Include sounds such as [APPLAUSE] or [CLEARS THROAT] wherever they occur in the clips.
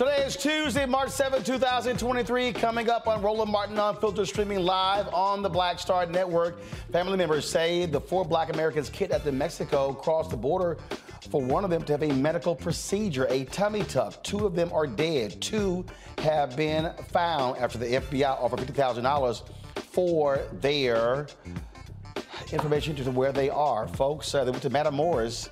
Today is Tuesday, March 7, 2023. Coming up on Roland Martin Unfiltered, streaming live on the Black Star Network. Family members say the four black Americans kidnapped in Mexico crossed the border for one of them to have a medical procedure, a tummy tuck. Two of them are dead. Two have been found after the FBI offered $50,000 for their information to where they are. Folks, uh, they went to Matamoros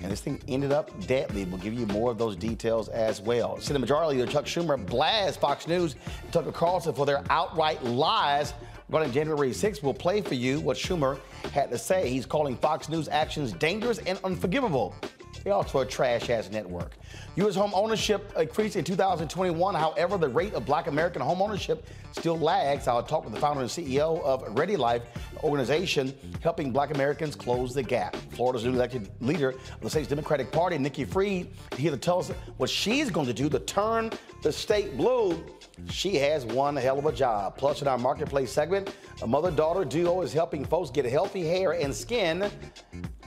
and this thing ended up deadly. We'll give you more of those details as well. Senate Majority Leader Chuck Schumer blasts Fox News and Tucker Carlson for their outright lies regarding January 6th. We'll play for you what Schumer had to say. He's calling Fox News actions dangerous and unforgivable. Also a trash ass network. U.S. home ownership increased in 2021. However, the rate of black American home ownership still lags. I'll talk with the founder and CEO of Ready Life organization helping black Americans close the gap. Florida's new elected leader of the state's Democratic Party, Nikki Fried, here to tell us what she's going to do to turn the state blue. She has one hell of a job. Plus, in our marketplace segment, a mother daughter duo is helping folks get healthy hair and skin.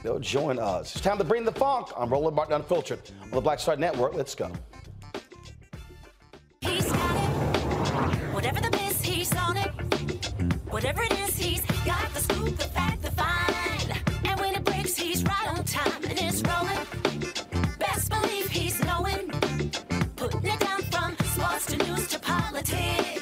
They'll join us. It's time to bring the funk. I'm Roland Martin Unfiltered on the Black Star Network. Let's go. He's got it. Whatever the he's on it. Whatever it is, he's to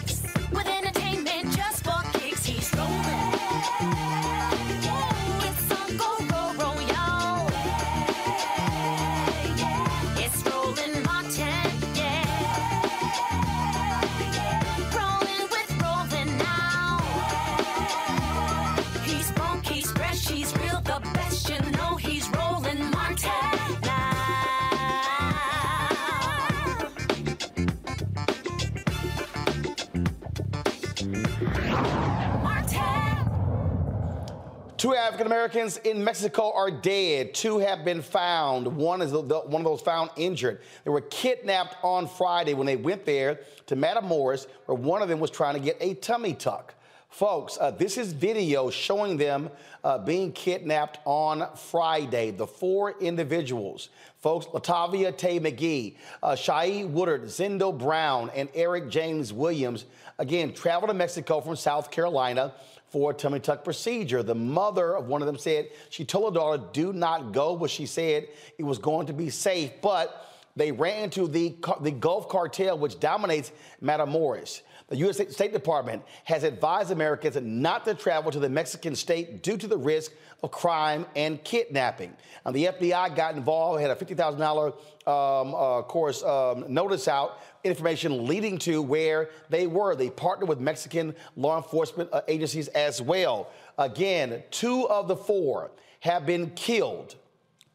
Two African Americans in Mexico are dead. Two have been found. One is the, the- one of those found injured. They were kidnapped on Friday when they went there to Matamoros, where one of them was trying to get a tummy tuck. Folks, uh, this is video showing them uh, being kidnapped on Friday. The four individuals, folks, Latavia Tay McGee, uh, Shai Woodard, Zendo Brown, and Eric James Williams, again, traveled to Mexico from South Carolina for a tummy tuck procedure. The mother of one of them said she told her daughter, do not go, but she said it was going to be safe. But they ran into the, the Gulf cartel, which dominates Matamoros. The U.S. State- Department has advised Americans not to travel to the Mexican state due to the risk of crime and kidnapping. And the FBI got involved, had a $50,000, um, uh, course, um, notice out, information leading to where they were. They partnered with Mexican law enforcement uh, agencies as well. Again, two of the four have been killed.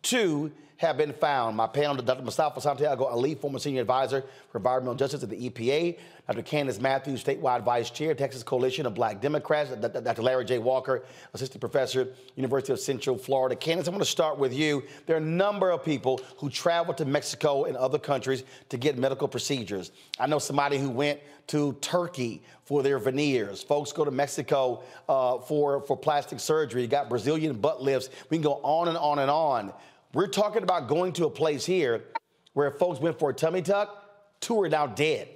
Two have been found. My panel, Dr. Mustafa Santiago Ali, former senior advisor for environmental justice at the EPA, Dr. Candace Matthews, statewide vice chair, Texas Coalition of Black Democrats, Dr. Larry J. Walker, assistant professor, University of Central Florida. Candace, I want to start with you. There are a number of people who travel to Mexico and other countries to get medical procedures. I know somebody who went to Turkey for their veneers. Folks go to Mexico uh, for, for plastic surgery. You got Brazilian butt lifts. We can go on and on and on. We're talking about going to a place here where folks went for a tummy tuck, two are now dead.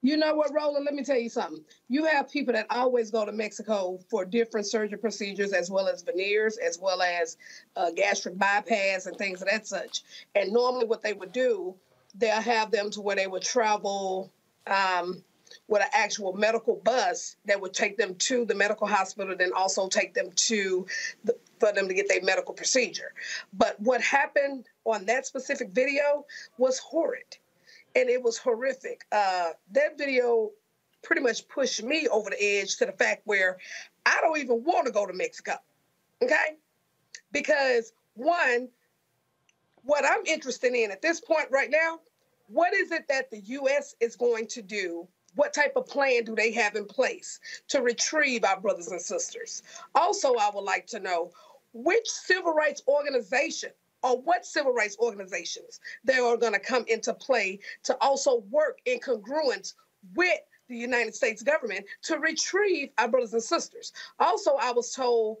You know what, Roland? Let me tell you something. You have people that always go to Mexico for different surgery procedures, as well as veneers, as well as uh, gastric bypass and things of that such. And normally, what they would do, they'll have them to where they would travel um, with an actual medical bus that would take them to the medical hospital, then also take them to the, for them to get their medical procedure. But what happened on that specific video was horrid and it was horrific. Uh, that video pretty much pushed me over the edge to the fact where I don't even want to go to Mexico. Okay? Because one, what I'm interested in at this point right now, what is it that the U.S. is going to do? What type of plan do they have in place to retrieve our brothers and sisters? Also, I would like to know which civil rights organization or what civil rights organizations that are going to come into play to also work in congruence with the United States government to retrieve our brothers and sisters. Also, I was told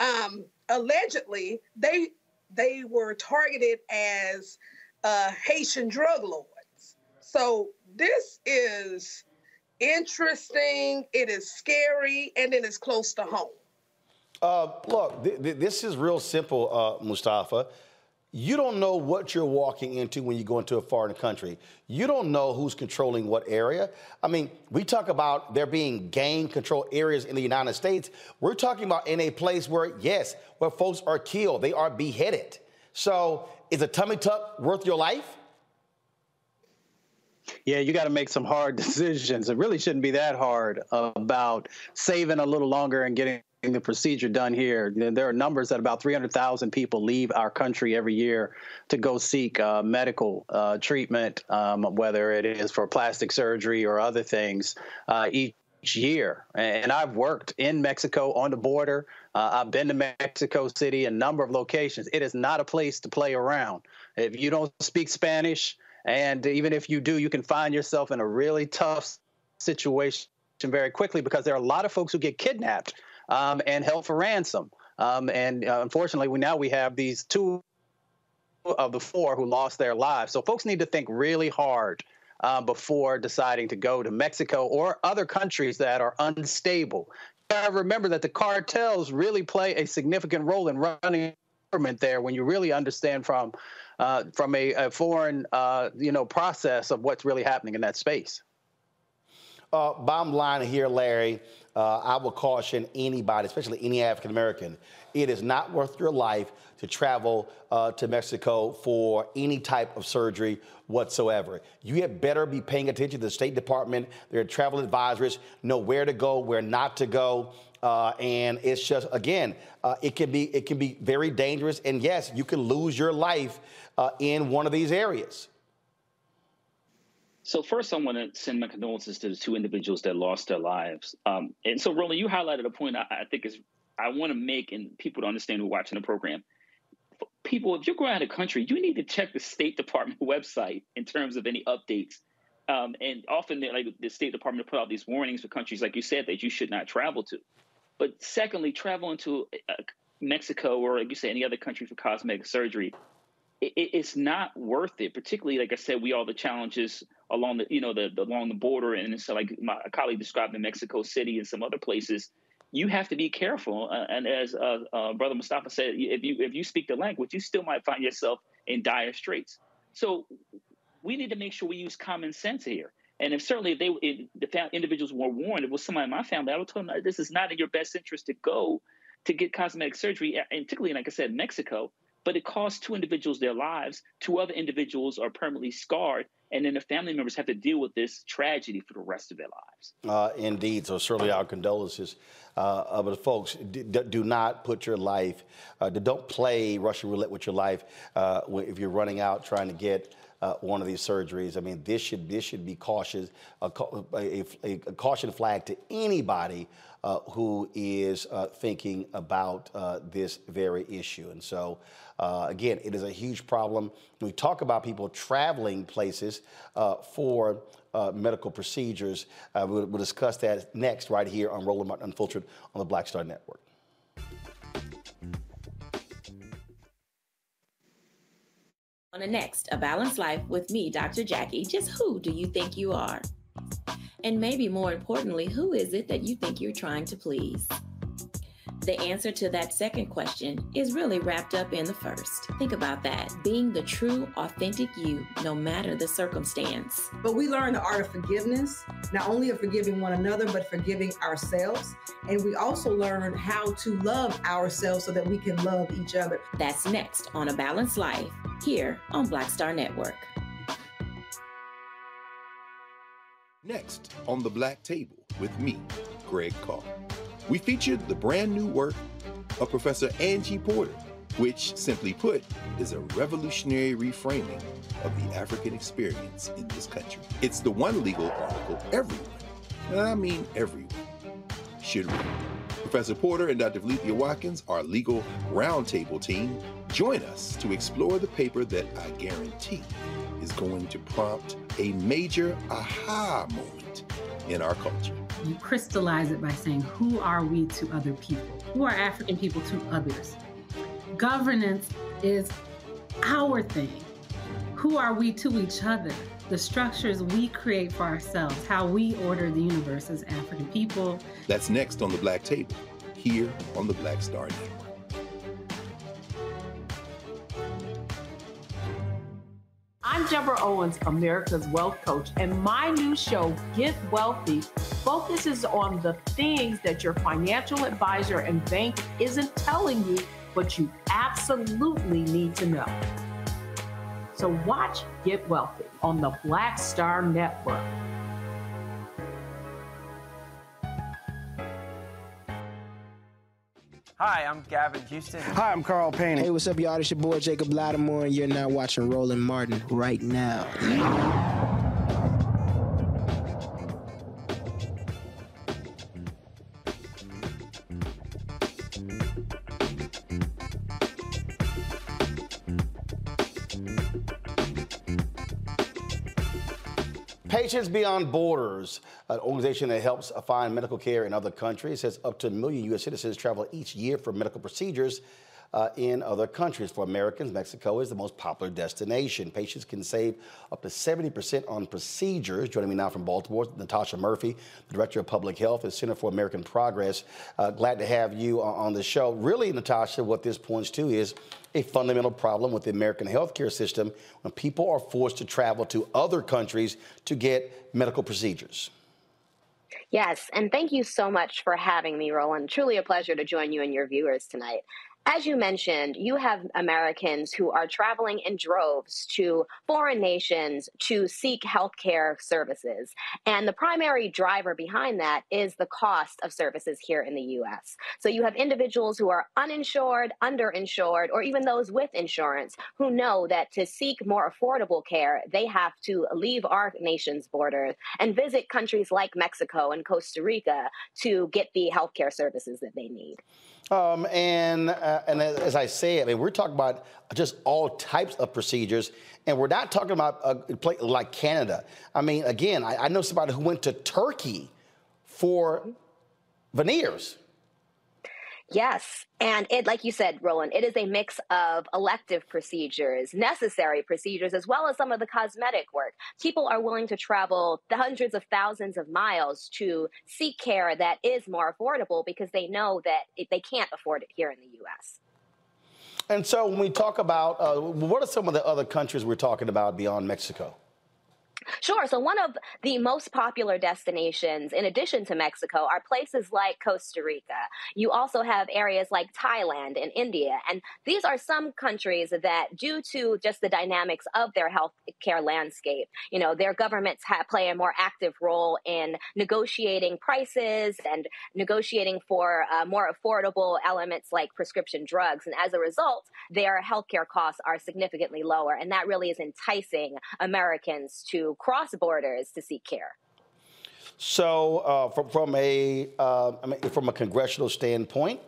um, allegedly they they were targeted as uh, Haitian drug lords. So this is interesting. It is scary, and it is close to home. Uh, look, th- th- this is real simple, uh, Mustafa you don't know what you're walking into when you go into a foreign country. You don't know who's controlling what area. I mean, we talk about there being gang control areas in the United States. We're talking about in a place where, yes, where folks are killed, they are beheaded. So is a tummy tuck worth your life? Yeah, you got to make some hard [LAUGHS] decisions. It really shouldn't be that hard about saving a little longer and getting the procedure done here. There are numbers that about 300,000 people leave our country every year to go seek uh, medical uh, treatment, um, whether it is for plastic surgery or other things, uh, each year. And I've worked in Mexico on the border. Uh, I've been to Mexico City, a number of locations. It is not a place to play around. If you don't speak Spanish, and even if you do, you can find yourself in a really tough situation very quickly because there are a lot of folks who get kidnapped um, and held for ransom. Um, and uh, unfortunately, we now we have these two of the four who lost their lives. So folks need to think really hard uh, before deciding to go to Mexico or other countries that are unstable. Remember that the cartels really play a significant role in running government there when you really understand from uh, from a, a foreign uh, you know process of what's really happening in that space. Uh, bottom line here, Larry, uh, I will caution anybody, especially any African American, it is not worth your life to travel uh, to Mexico for any type of surgery whatsoever. You had better be paying attention to the State Department, their travel advisors, know where to go, where not to go. Uh, and it's just again, uh, it can be it can be very dangerous, and yes, you can lose your life uh, in one of these areas. So first, I want to send my condolences to the two individuals that lost their lives. Um, and so, Roland, you highlighted a point I, I think is I want to make, and people to understand who are watching the program. People, if you're going out of country, you need to check the State Department [LAUGHS] website in terms of any updates. Um, and often, like the State Department put out these warnings for countries, like you said, that you should not travel to. But secondly, travel into uh, Mexico or, like you say, any other country for cosmetic surgery it, it's not worth it. Particularly, like I said, we all the challenges along the you know the, the along the border, and so like my colleague described in Mexico City and some other places. You have to be careful, uh, and as uh, uh, Brother Mustafa said, if you if you speak the language, you still might find yourself in dire straits. So we need to make sure we use common sense here. And if certainly if they if the individuals were warned, if it was somebody in my family, I would tell them this is not in your best interest to go to get cosmetic surgery, and particularly like I said, Mexico, but it costs two individuals their lives. Two other individuals are permanently scarred, and then the family members have to deal with this tragedy for the rest of their lives. Uh, indeed. So certainly our condolences. Uh, but folks, do not put your life, uh, don't play Russian roulette with your life uh, if you're running out trying to get uh, one of these surgeries. I mean, this should this should be cautious a, a, a, a caution flag to anybody uh, who is uh, thinking about uh, this very issue. And so, uh, again, it is a huge problem. We talk about people traveling places uh, for medical procedures. We'll, we'll, discuss that next, right here on Roland Martin Unfiltered on the Black Star Network. On the next, A Balanced Life with me, Dr. Jackie. Just who do you think you are? And maybe more importantly, who is it that you think you're trying to please? The answer to that second question is really wrapped up in the first. Think about that being the true, authentic you, no matter the circumstance. But we learn the art of forgiveness, not only of forgiving one another, but forgiving ourselves. And we also learn how to love ourselves so that we can love each other. That's next on A Balanced Life here on Black Star Network. Next on the Black Table with me, Greg Carr. We featured the brand new work of Professor Angie Porter, which, simply put, is a revolutionary reframing of the African experience in this country. It's the one legal article everyone, and I mean everyone, should read. Professor Porter and Dr. Valencia Watkins, our legal roundtable team, join us to explore the paper that I guarantee is going to prompt a major aha moment in our culture. You crystallize it by saying, Who are we to other people? Who are African people to others? Governance is our thing. Who are we to each other? The structures we create for ourselves, how we order the universe as African people. That's next on the Black Table, here on the Black Star Network. I'm Deborah Owens, America's Wealth Coach, and my new show, Get Wealthy, focuses on the things that your financial advisor and bank isn't telling you, but you absolutely need to know. So watch Get Wealthy on the Black Star Network. Hi, I'm Gavin Houston. Hi, I'm Carl Payne. Hey, what's up, y'all? It's your boy Jacob Latimore, and you're now watching Roland Martin right now. Patients Beyond Borders, an organization that helps find medical care in other countries, says up to a million U.S. citizens travel each year for medical procedures uh, in other countries. For Americans, Mexico is the most popular destination. Patients can save up to 70% on procedures. Joining me now from Baltimore, Natasha Murphy, the Director of Public Health at Center for American Progress. Uh, glad to have you on the show. Really, Natasha, what this points to is a fundamental problem with the American healthcare system when people are forced to travel to other countries to get medical procedures. Yes, and thank you so much for having me, Roland. Truly a pleasure to join you and your viewers tonight. As you mentioned, you have Americans who are traveling in droves to foreign nations to seek healthcare services. And the primary driver behind that is the cost of services here in the US. So you have individuals who are uninsured, underinsured, or even those with insurance who know that to seek more affordable care, they have to leave our nation's borders and visit countries like Mexico and Costa Rica to get the healthcare services that they need. Um, and uh, and as I say, I mean, we're talking about just all types of procedures, and we're not talking about a place like Canada. I mean, again, I, I know somebody who went to Turkey for veneers. Yes. And it, like you said, Roland, it is a mix of elective procedures, necessary procedures, as well as some of the cosmetic work. People are willing to travel the hundreds of thousands of miles to seek care that is more affordable because they know that it, they can't afford it here in the U.S. And so when we talk about uh, what are some of the other countries we're talking about beyond Mexico? Sure. So, one of the most popular destinations, in addition to Mexico, are places like Costa Rica. You also have areas like Thailand and India. And these are some countries that, due to just the dynamics of their healthcare landscape, you know, their governments have, play a more active role in negotiating prices and negotiating for uh, more affordable elements like prescription drugs. And as a result, their healthcare costs are significantly lower. And that really is enticing Americans to cross borders to seek care. So, uh, from, from a uh, I mean, from a congressional standpoint,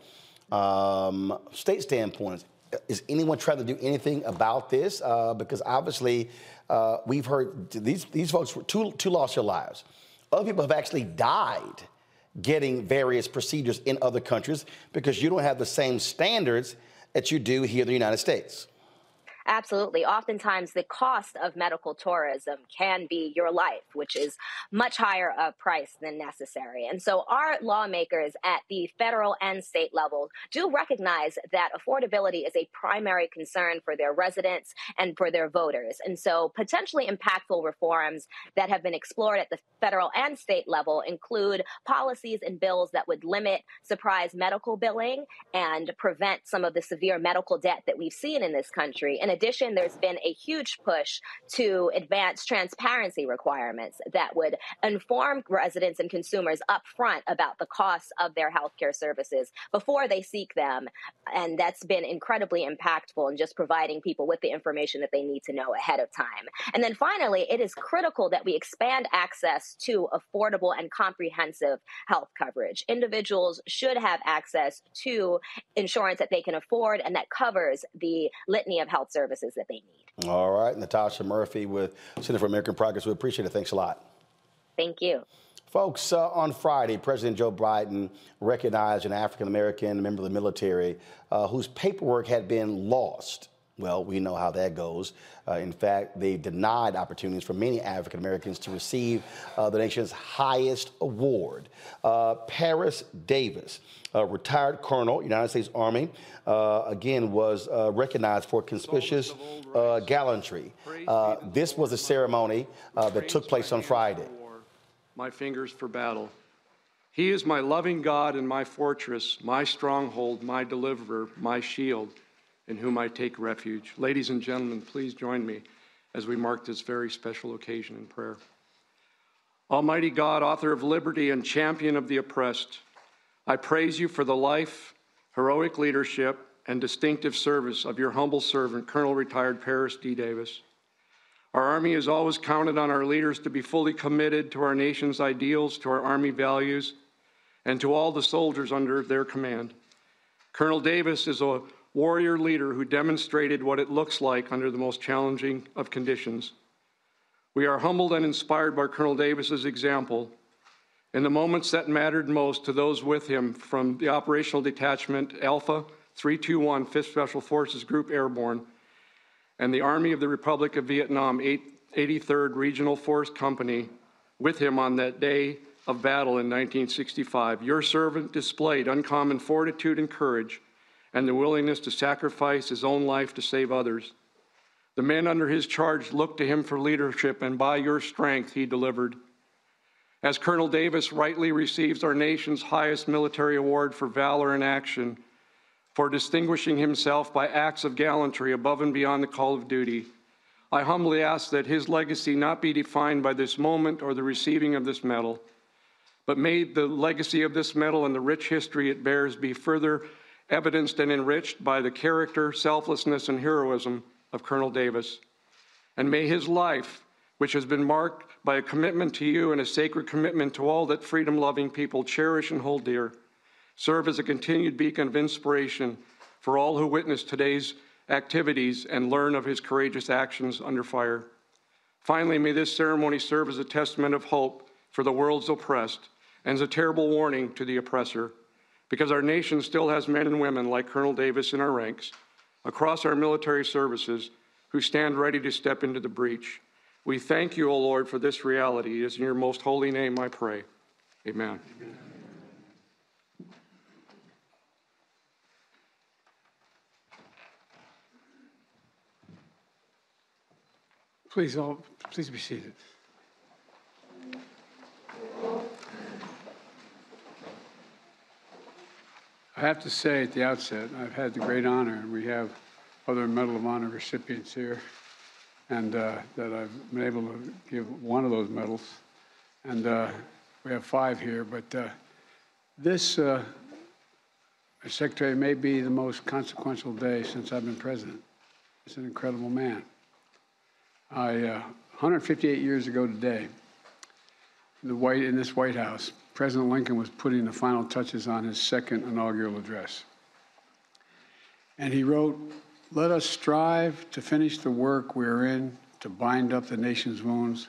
um, state standpoint, is anyone trying to do anything about this? Uh, because obviously, uh, we've heard these these folks were two two lost their lives. Other people have actually died getting various procedures in other countries because you don't have the same standards that you do here in the United States. Absolutely. Oftentimes, the cost of medical tourism can be your life, which is much higher a price than necessary. And so, our lawmakers at the federal and state level do recognize that affordability is a primary concern for their residents and for their voters. And so, potentially impactful reforms that have been explored at the federal and state level include policies and bills that would limit surprise medical billing and prevent some of the severe medical debt that we've seen in this country. In addition, there's been a huge push to advance transparency requirements that would inform residents and consumers upfront about the costs of their healthcare services before they seek them. And that's been incredibly impactful in just providing people with the information that they need to know ahead of time. And then finally, it is critical that we expand access to affordable and comprehensive health coverage. Individuals should have access to insurance that they can afford and that covers the litany of health services that they need. All right, Natasha Murphy with Center for American Progress. We appreciate it. Thanks a lot. Thank you. Folks, uh, on Friday, President Joe Biden recognized an African American member of the military uh, whose paperwork had been lost. Well, we know how that goes. Uh, in fact, they denied opportunities for many African Americans to receive uh, the nation's highest award. Uh, Paris Davis, a retired colonel, United States Army, uh, again was uh, recognized for conspicuous uh, gallantry. this was a ceremony that took place on Friday. My fingers for battle. He is my loving God and my fortress, my stronghold, my deliverer, my shield in whom I take refuge. Ladies and gentlemen, please join me as we mark this very special occasion in prayer. Almighty God, author of liberty and champion of the oppressed, I praise you for the life, heroic leadership, and distinctive service of your humble servant, Colonel Retired Paris D. Davis. Our Army has always counted on our leaders to be fully committed to our nation's ideals, to our Army values, and to all the soldiers under their command. Colonel Davis is a warrior leader who demonstrated what it looks like under the most challenging of conditions. We are humbled and inspired by Colonel Davis's example. In the moments that mattered most to those with him from the Operational Detachment Alpha 321 5th Special Forces Group Airborne and the Army of the Republic of Vietnam 83rd Regional Force Company with him on that day of battle in 1965, your servant displayed uncommon fortitude and courage and the willingness to sacrifice his own life to save others. The men under his charge looked to him for leadership, and by your strength, he delivered. As Colonel Davis rightly receives our nation's highest military award for valor in action, for distinguishing himself by acts of gallantry above and beyond the call of duty, I humbly ask that his legacy not be defined by this moment or the receiving of this medal, but may the legacy of this medal and the rich history it bears be further evidenced and enriched by the character, selflessness, and heroism of Colonel Davis. And may his life, which has been marked by a commitment to you and a sacred commitment to all that freedom loving people cherish and hold dear, serve as a continued beacon of inspiration for all who witness today's activities and learn of his courageous actions under fire. Finally, may this ceremony serve as a testament of hope for the world's oppressed and as a terrible warning to the oppressor because our nation still has men and women like Colonel Davis in our ranks, across our military services, who stand ready to step into the breach. We thank you, O Lord, for this reality. It is in your most holy name I pray. Amen. Amen. Please, all, please be seated. I have to say at the outset, I've had the great honor, and we have other Medal of Honor recipients here, and uh, that I've been able to give one of those medals. And uh, we have five here, but uh, this, uh, Secretary, may be the most consequential day since I've been president. He's an incredible man. I, uh, 158 years ago today, the White, in this White House, President Lincoln was putting the final touches on his second inaugural address. And he wrote, Let us strive to finish the work we are in, to bind up the nation's wounds,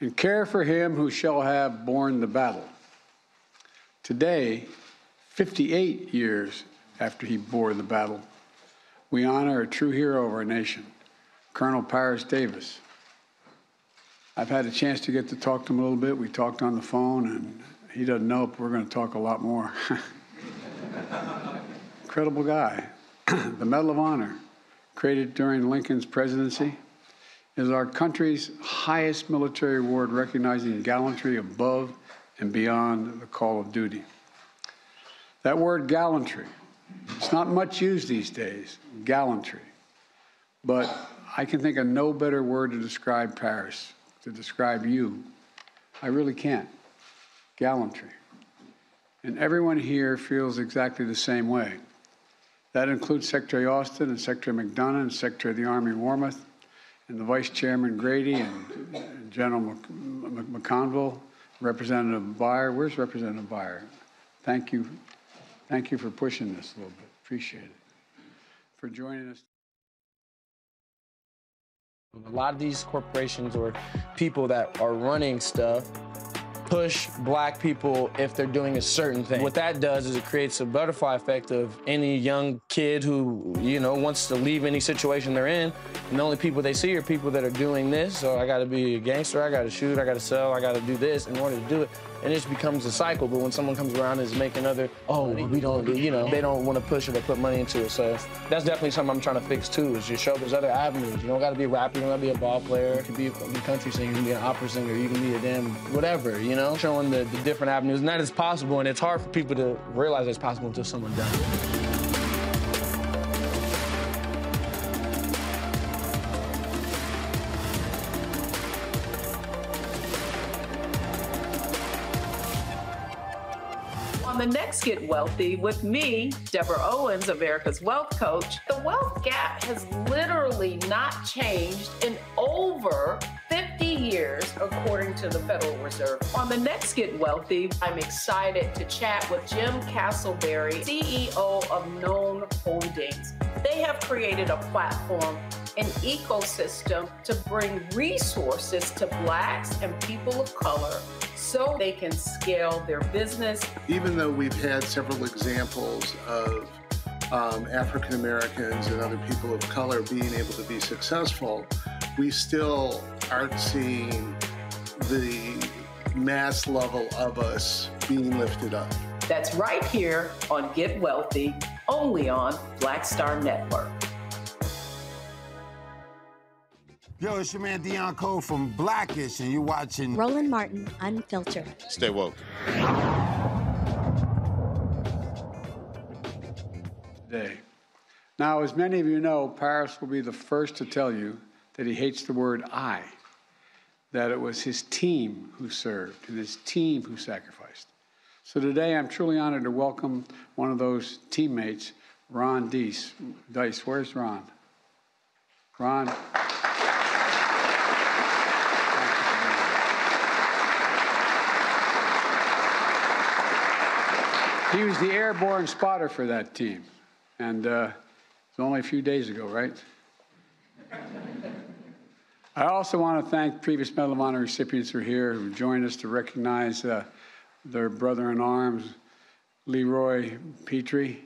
and care for him who shall have borne the battle. Today, 58 years after he bore the battle, we honor a true hero of our nation, Colonel Paris Davis. I've had a chance to get to talk to him a little bit. We talked on the phone, and he doesn't know, but we're going to talk a lot more. [LAUGHS] Incredible guy. [CLEARS THROAT] the Medal of Honor, created during Lincoln's presidency, is our country's highest military award recognizing gallantry above and beyond the call of duty. That word gallantry, it's not much used these days, gallantry. But I can think of no better word to describe Paris, to describe you. I really can't. Gallantry. And everyone here feels exactly the same way. That includes Secretary Austin and Secretary McDonough and Secretary of the Army Wormuth and the Vice Chairman Grady and, General Mc, Mc, McConville, Representative Beyer. Where's Representative Beyer? Thank you. Thank you for pushing this a little bit. Appreciate it. For joining us. A lot of these corporations or people that are running stuff push black people if they're doing a certain thing. What that does is it creates a butterfly effect of any young kid who, you know, wants to leave any situation they're in. And the only people they see are people that are doing this. So I got to be a gangster, I got to shoot, I got to sell, I got to do this in order to do it. And it just becomes a cycle. But when someone comes around and is making other, oh, we don't, you know, they don't want to push it or put money into it. So that's definitely something I'm trying to fix too. Is just show there's other avenues. You don't got to be a rapper. You don't got to be a ball player. You can be a, be a country singer. You can be an opera singer. You can be a damn whatever. You know, showing the, the different avenues. And that is possible. And it's hard for people to realize it's possible until someone does On the next Get Wealthy with me, Deborah Owens, America's Wealth Coach, the wealth gap has literally not changed in over 50 years, according to the Federal Reserve. On the next Get Wealthy, I'm excited to chat with Jim Castleberry, CEO of Known Holdings. They have created a platform an ecosystem to bring resources to Blacks and people of color so they can scale their business. Even though we've had several examples of um, African Americans and other people of color being able to be successful, we still aren't seeing the mass level of us being lifted up. That's right here on Get Wealthy, only on Black Star Network. Yo, it's your man Deon Cole from Blackish, and you're watching Roland Martin Unfiltered. Stay woke. Today. Now, as many of you know, Paris will be the first to tell you that he hates the word I, that it was his team who served and his team who sacrificed. So today, I'm truly honored to welcome one of those teammates, Ron Dice. Dice, where's Ron? Ron. He was the airborne spotter for that team. And uh, it was only a few days ago, right? I also want to thank previous Medal of Honor recipients who are here who joined us to recognize uh, their brother in arms, Leroy Petry,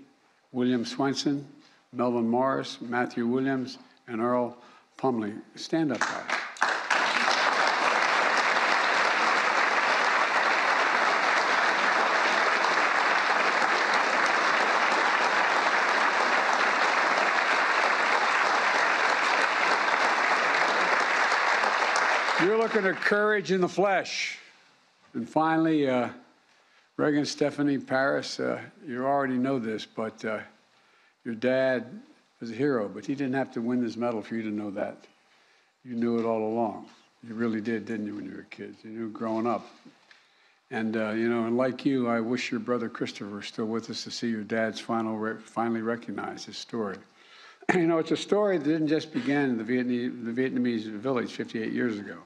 William Swenson, Melvin Morris, Matthew Williams, and Earl Plumlee. Stand up, guys. You're courage in the flesh. And finally, uh, Greg and Stephanie Paris, uh, you already know this, but uh, your dad was a hero, but he didn't have to win this medal for you to know that. You knew it all along. You really did, didn't you, when you were kids? You knew growing up. And, uh, you know, and like you, I wish your brother Christopher was still with us to see your dad's final re- finally recognize his story. [CLEARS THROAT] you know, it's a story that didn't just begin in the the Vietnamese village 58 years ago.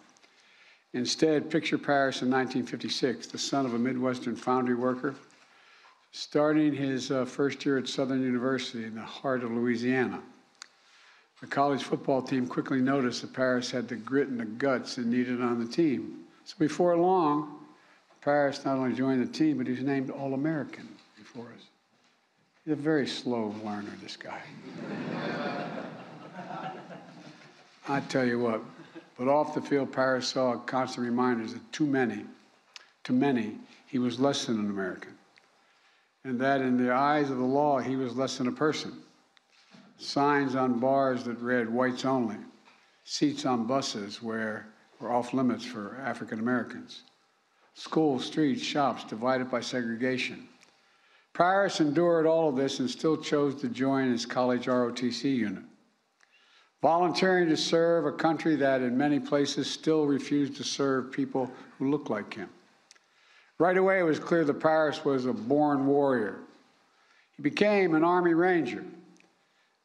Instead, picture Paris in 1956, the son of a Midwestern foundry worker, starting his uh, first year at Southern University in the heart of Louisiana. The college football team quickly noticed that Paris had the grit and the guts it needed on the team. So before long, Paris not only joined the team, but he was named All American before us. He's a very slow learner, this guy. [LAUGHS] I tell you what, but off the field, Paris saw constant reminders that too many, to many, he was less than an American. And that in the eyes of the law, he was less than a person. Signs on bars that read whites only, seats on buses where were off limits for African Americans, schools, streets, shops divided by segregation. Paris endured all of this and still chose to join his college ROTC unit volunteering to serve a country that in many places still refused to serve people who looked like him. Right away, it was clear that Paris was a born warrior. He became an Army Ranger.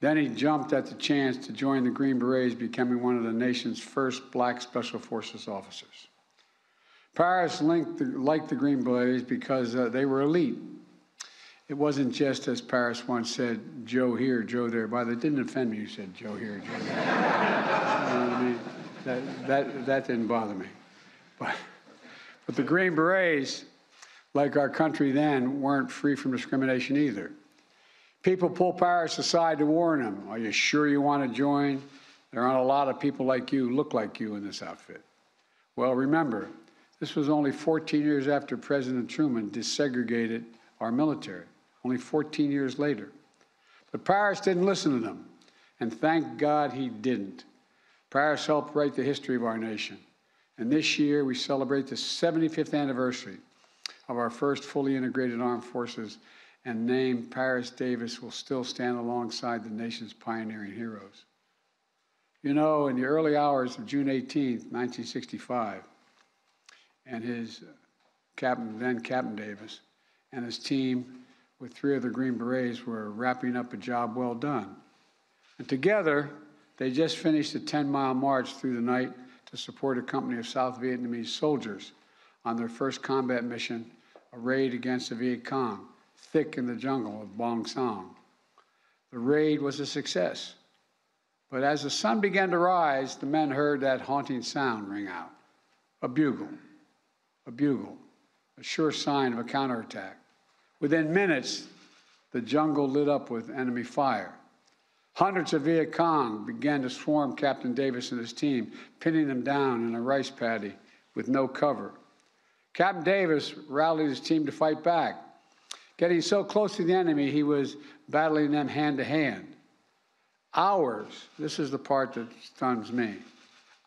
Then he jumped at the chance to join the Green Berets, becoming one of the nation's first black Special Forces officers. Paris the, liked the Green Berets because uh, they were elite it wasn't just as Paris once said, Joe here, Joe there. By the way, didn't offend me you said Joe here, Joe there. you know I mean? that, that, that didn't bother me. But, but the Green Berets, like our country then, weren't free from discrimination either. People pull Paris aside to warn him, Are you sure you want to join? There aren't a lot of people like you, look like you in this outfit. Well, remember, this was only 14 years after President Truman desegregated our military only 14 years later. But Paris didn't listen to them, and thank God he didn't. Paris helped write the history of our nation. And this year we celebrate the 75th anniversary of our first fully integrated armed forces, and name Paris Davis will still stand alongside the nation's pioneering heroes. You know, in the early hours of June 18, 1965, and his captain, then Captain Davis, and his team with three other Green Berets were wrapping up a job well done. And together, they just finished a 10 mile march through the night to support a company of South Vietnamese soldiers on their first combat mission, a raid against the Viet Cong, thick in the jungle of Bong Son. The raid was a success. But as the sun began to rise, the men heard that haunting sound ring out a bugle, a bugle, a sure sign of a counterattack. Within minutes, the jungle lit up with enemy fire. Hundreds of Viet Cong began to swarm Captain Davis and his team, pinning them down in a rice paddy with no cover. Captain Davis rallied his team to fight back. Getting so close to the enemy, he was battling them hand to hand. Hours, this is the part that stuns me,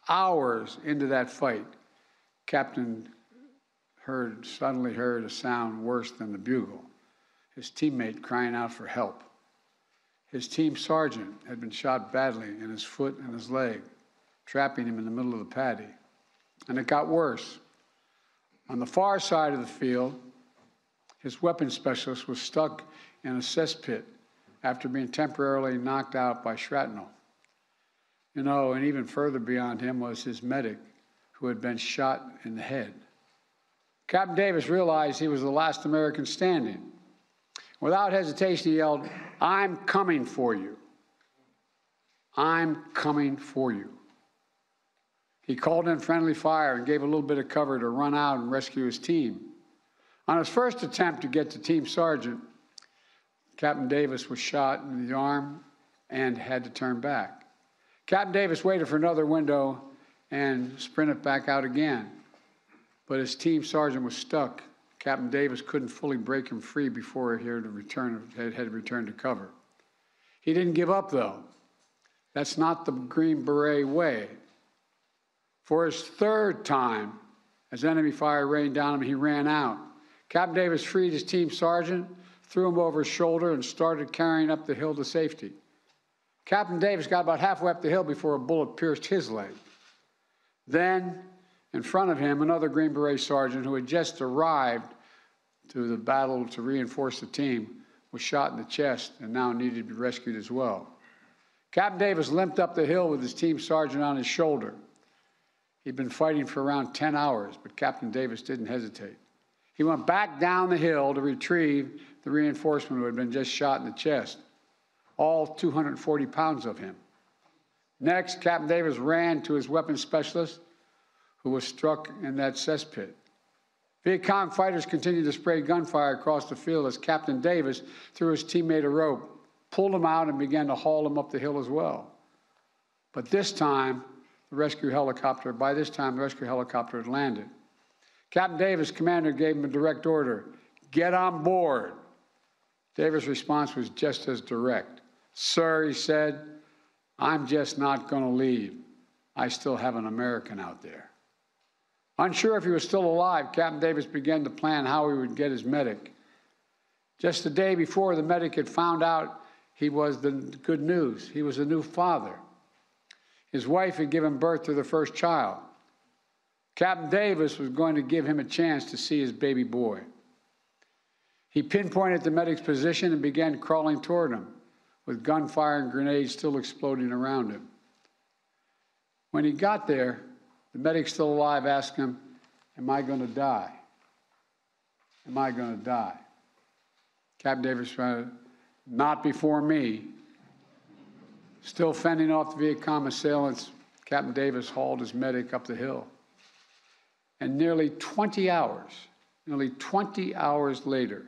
hours into that fight, Captain heard, suddenly heard a sound worse than the bugle his teammate crying out for help. His team sergeant had been shot badly in his foot and his leg, trapping him in the middle of the paddy. And it got worse. On the far side of the field, his weapons specialist was stuck in a cesspit after being temporarily knocked out by shrapnel. You know, and even further beyond him was his medic who had been shot in the head. Captain Davis realized he was the last American standing. Without hesitation, he yelled, I'm coming for you. I'm coming for you. He called in friendly fire and gave a little bit of cover to run out and rescue his team. On his first attempt to get to Team Sergeant, Captain Davis was shot in the arm and had to turn back. Captain Davis waited for another window and sprinted back out again, but his team sergeant was stuck Captain Davis couldn't fully break him free before he had, return, had, had returned to cover. He didn't give up, though. That's not the Green Beret way. For his third time, as enemy fire rained down on him, he ran out. Captain Davis freed his team sergeant, threw him over his shoulder, and started carrying up the hill to safety. Captain Davis got about halfway up the hill before a bullet pierced his leg. Then, in front of him, another Green Beret sergeant who had just arrived to the battle to reinforce the team was shot in the chest and now needed to be rescued as well. Captain Davis limped up the hill with his team sergeant on his shoulder. He'd been fighting for around 10 hours, but Captain Davis didn't hesitate. He went back down the hill to retrieve the reinforcement who had been just shot in the chest, all 240 pounds of him. Next, Captain Davis ran to his weapons specialist, who was struck in that cesspit. Viet Cong fighters continued to spray gunfire across the field as Captain Davis threw his teammate a rope, pulled him out, and began to haul him up the hill as well. But this time, the rescue helicopter, by this time, the rescue helicopter had landed. Captain Davis, commander, gave him a direct order get on board. Davis' response was just as direct. Sir, he said, I'm just not going to leave. I still have an American out there. Unsure if he was still alive, Captain Davis began to plan how he would get his medic. Just the day before, the medic had found out he was the good news. He was a new father. His wife had given birth to the first child. Captain Davis was going to give him a chance to see his baby boy. He pinpointed the medic's position and began crawling toward him, with gunfire and grenades still exploding around him. When he got there, the medic still alive asked him, Am I going to die? Am I going to die? Captain Davis said, Not before me. Still fending off the Viet Cong assailants, Captain Davis hauled his medic up the hill. And nearly 20 hours, nearly 20 hours later,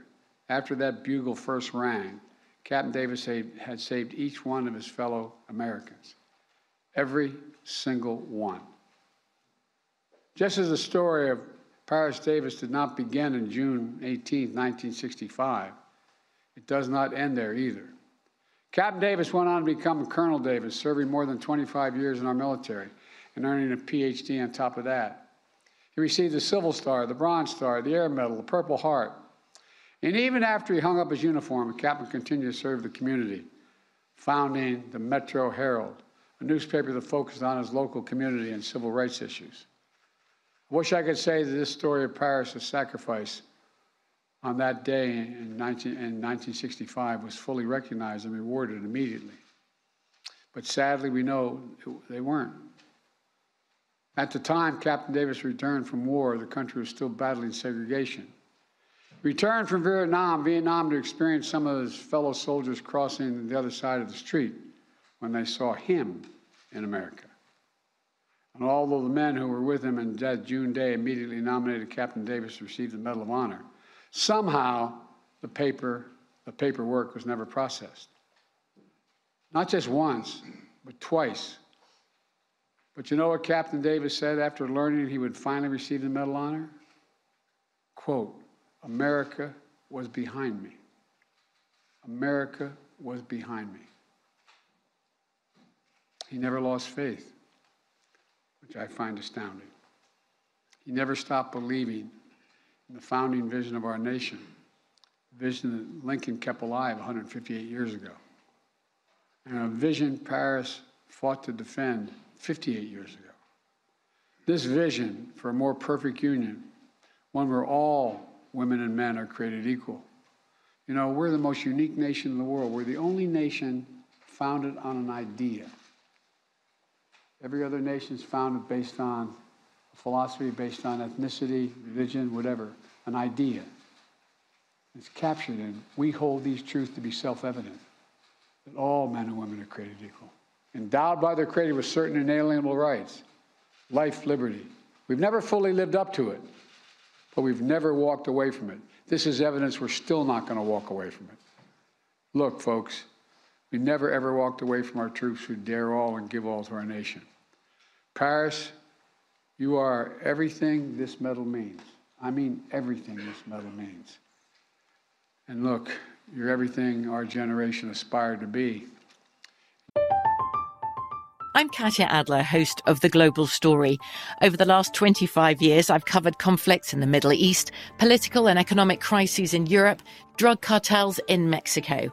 after that bugle first rang, Captain Davis had saved each one of his fellow Americans. Every single one. Just as the story of Paris Davis did not begin in June 18, 1965, it does not end there either. Captain Davis went on to become Colonel Davis, serving more than 25 years in our military and earning a PhD on top of that. He received the Silver Star, the Bronze Star, the Air Medal, the Purple Heart. And even after he hung up his uniform, captain continued to serve the community, founding the Metro Herald, a newspaper that focused on his local community and civil rights issues. I wish I could say that this story of Paris' sacrifice on that day in, 19, in 1965 was fully recognized and rewarded immediately. But sadly, we know they weren't. At the time Captain Davis returned from war, the country was still battling segregation. Returned from Vietnam, Vietnam to experience some of his fellow soldiers crossing the other side of the street when they saw him in America. And although the men who were with him on that June day immediately nominated Captain Davis to receive the Medal of Honor, somehow the paper, the paperwork was never processed. Not just once, but twice but you know what Captain Davis said after learning he would finally receive the Medal of Honor? Quote, America was behind me. America was behind me. He never lost faith, which I find astounding. He never stopped believing in the founding vision of our nation, the vision that Lincoln kept alive 158 years ago, and a vision Paris fought to defend 58 years ago. This vision for a more perfect union, one where all women and men are created equal. You know, we're the most unique nation in the world. We're the only nation founded on an idea. Every other nation is founded based on a philosophy, based on ethnicity, religion, whatever, an idea. It's captured in, we hold these truths to be self evident that all men and women are created equal endowed by their Creator with certain inalienable rights life, liberty. We've never fully lived up to it, but we've never walked away from it. This is evidence we're still not going to walk away from it. Look, folks, we never ever walked away from our troops who dare all and give all to our nation. Paris, you are everything this medal means. I mean, everything this medal means. And look, you're everything our generation aspired to be. I'm Katya Adler, host of The Global Story. Over the last 25 years, I've covered conflicts in the Middle East, political and economic crises in Europe, drug cartels in Mexico.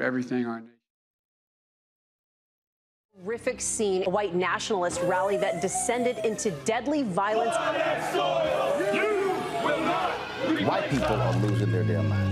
Everything our Horrific scene, a white nationalist rally that descended into deadly violence. White people are losing their damn minds.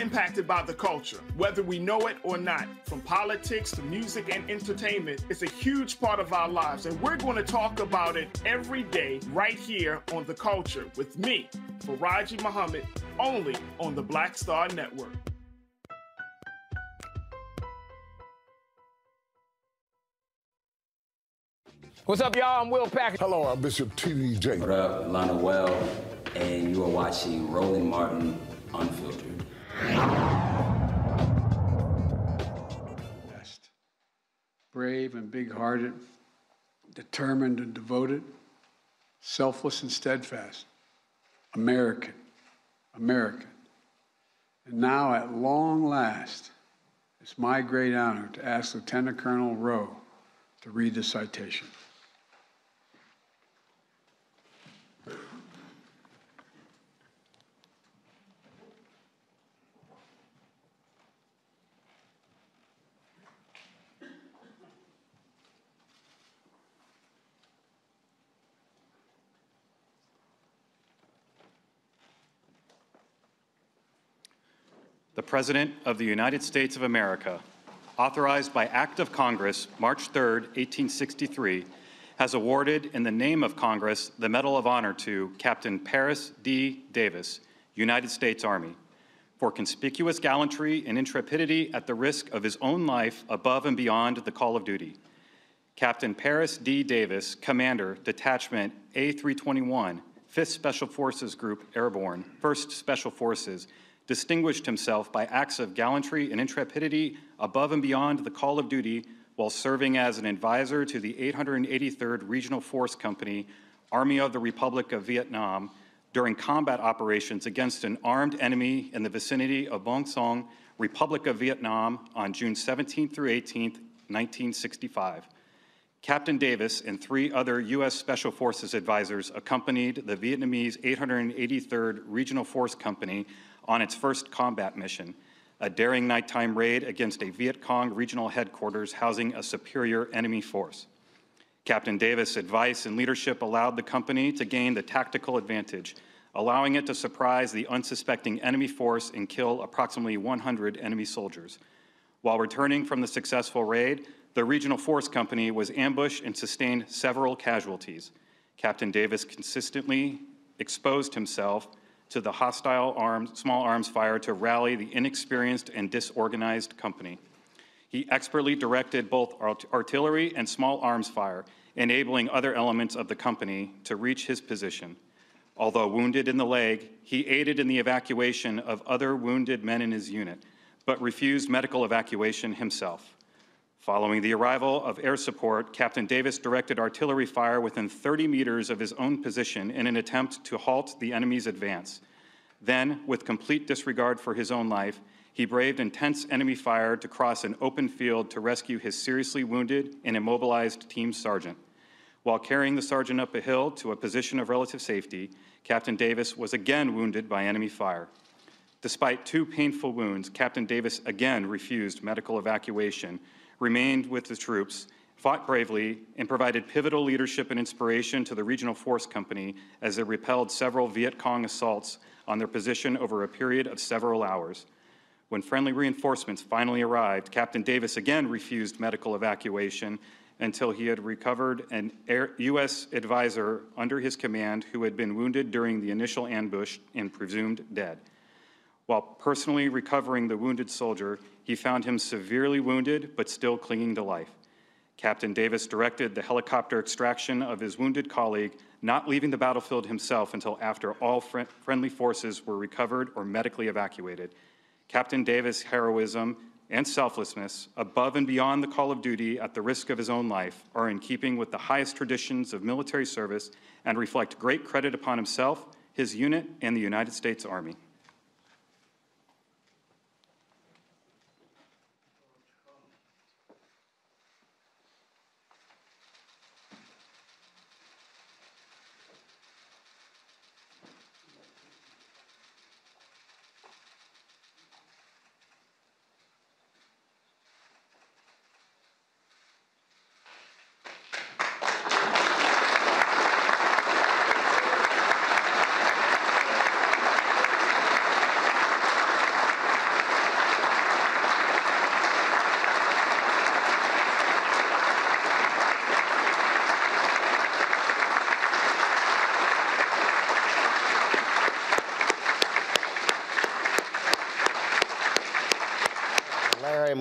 Impacted by the culture, whether we know it or not. From politics to music and entertainment, it's a huge part of our lives, and we're going to talk about it every day right here on The Culture with me, Faraji Muhammad, only on the Black Star Network. What's up, y'all? I'm Will Packer. Hello, I'm Bishop T.D. Jakes. What up, Lana Well, and you are watching Roland Martin Unfiltered. Brave and big hearted, determined and devoted, selfless and steadfast. American. American. And now, at long last, it's my great honor to ask Lieutenant Colonel Rowe to read the citation. The President of the United States of America, authorized by Act of Congress March 3, 1863, has awarded in the name of Congress the Medal of Honor to Captain Paris D. Davis, United States Army, for conspicuous gallantry and intrepidity at the risk of his own life above and beyond the call of duty. Captain Paris D. Davis, Commander, Detachment A321, 5th Special Forces Group Airborne, 1st Special Forces, distinguished himself by acts of gallantry and intrepidity above and beyond the call of duty while serving as an advisor to the 883rd Regional Force Company, Army of the Republic of Vietnam, during combat operations against an armed enemy in the vicinity of Bong Son, Republic of Vietnam, on June 17 through 18, 1965. Captain Davis and three other U.S. Special Forces advisors accompanied the Vietnamese 883rd Regional Force Company on its first combat mission, a daring nighttime raid against a Viet Cong regional headquarters housing a superior enemy force. Captain Davis' advice and leadership allowed the company to gain the tactical advantage, allowing it to surprise the unsuspecting enemy force and kill approximately 100 enemy soldiers. While returning from the successful raid, the Regional Force Company was ambushed and sustained several casualties. Captain Davis consistently exposed himself to the hostile arms, small arms fire to rally the inexperienced and disorganized company. He expertly directed both art- artillery and small arms fire, enabling other elements of the company to reach his position. Although wounded in the leg, he aided in the evacuation of other wounded men in his unit, but refused medical evacuation himself. Following the arrival of air support, Captain Davis directed artillery fire within 30 meters of his own position in an attempt to halt the enemy's advance. Then, with complete disregard for his own life, he braved intense enemy fire to cross an open field to rescue his seriously wounded and immobilized team sergeant. While carrying the sergeant up a hill to a position of relative safety, Captain Davis was again wounded by enemy fire. Despite two painful wounds, Captain Davis again refused medical evacuation remained with the troops, fought bravely, and provided pivotal leadership and inspiration to the Regional Force Company as they repelled several Viet Cong assaults on their position over a period of several hours. When friendly reinforcements finally arrived, Captain Davis again refused medical evacuation until he had recovered an Air, U.S. advisor under his command who had been wounded during the initial ambush and presumed dead. While personally recovering the wounded soldier, he found him severely wounded but still clinging to life. Captain Davis directed the helicopter extraction of his wounded colleague, not leaving the battlefield himself until after all fr- friendly forces were recovered or medically evacuated. Captain Davis' heroism and selflessness, above and beyond the call of duty at the risk of his own life, are in keeping with the highest traditions of military service and reflect great credit upon himself, his unit, and the United States Army.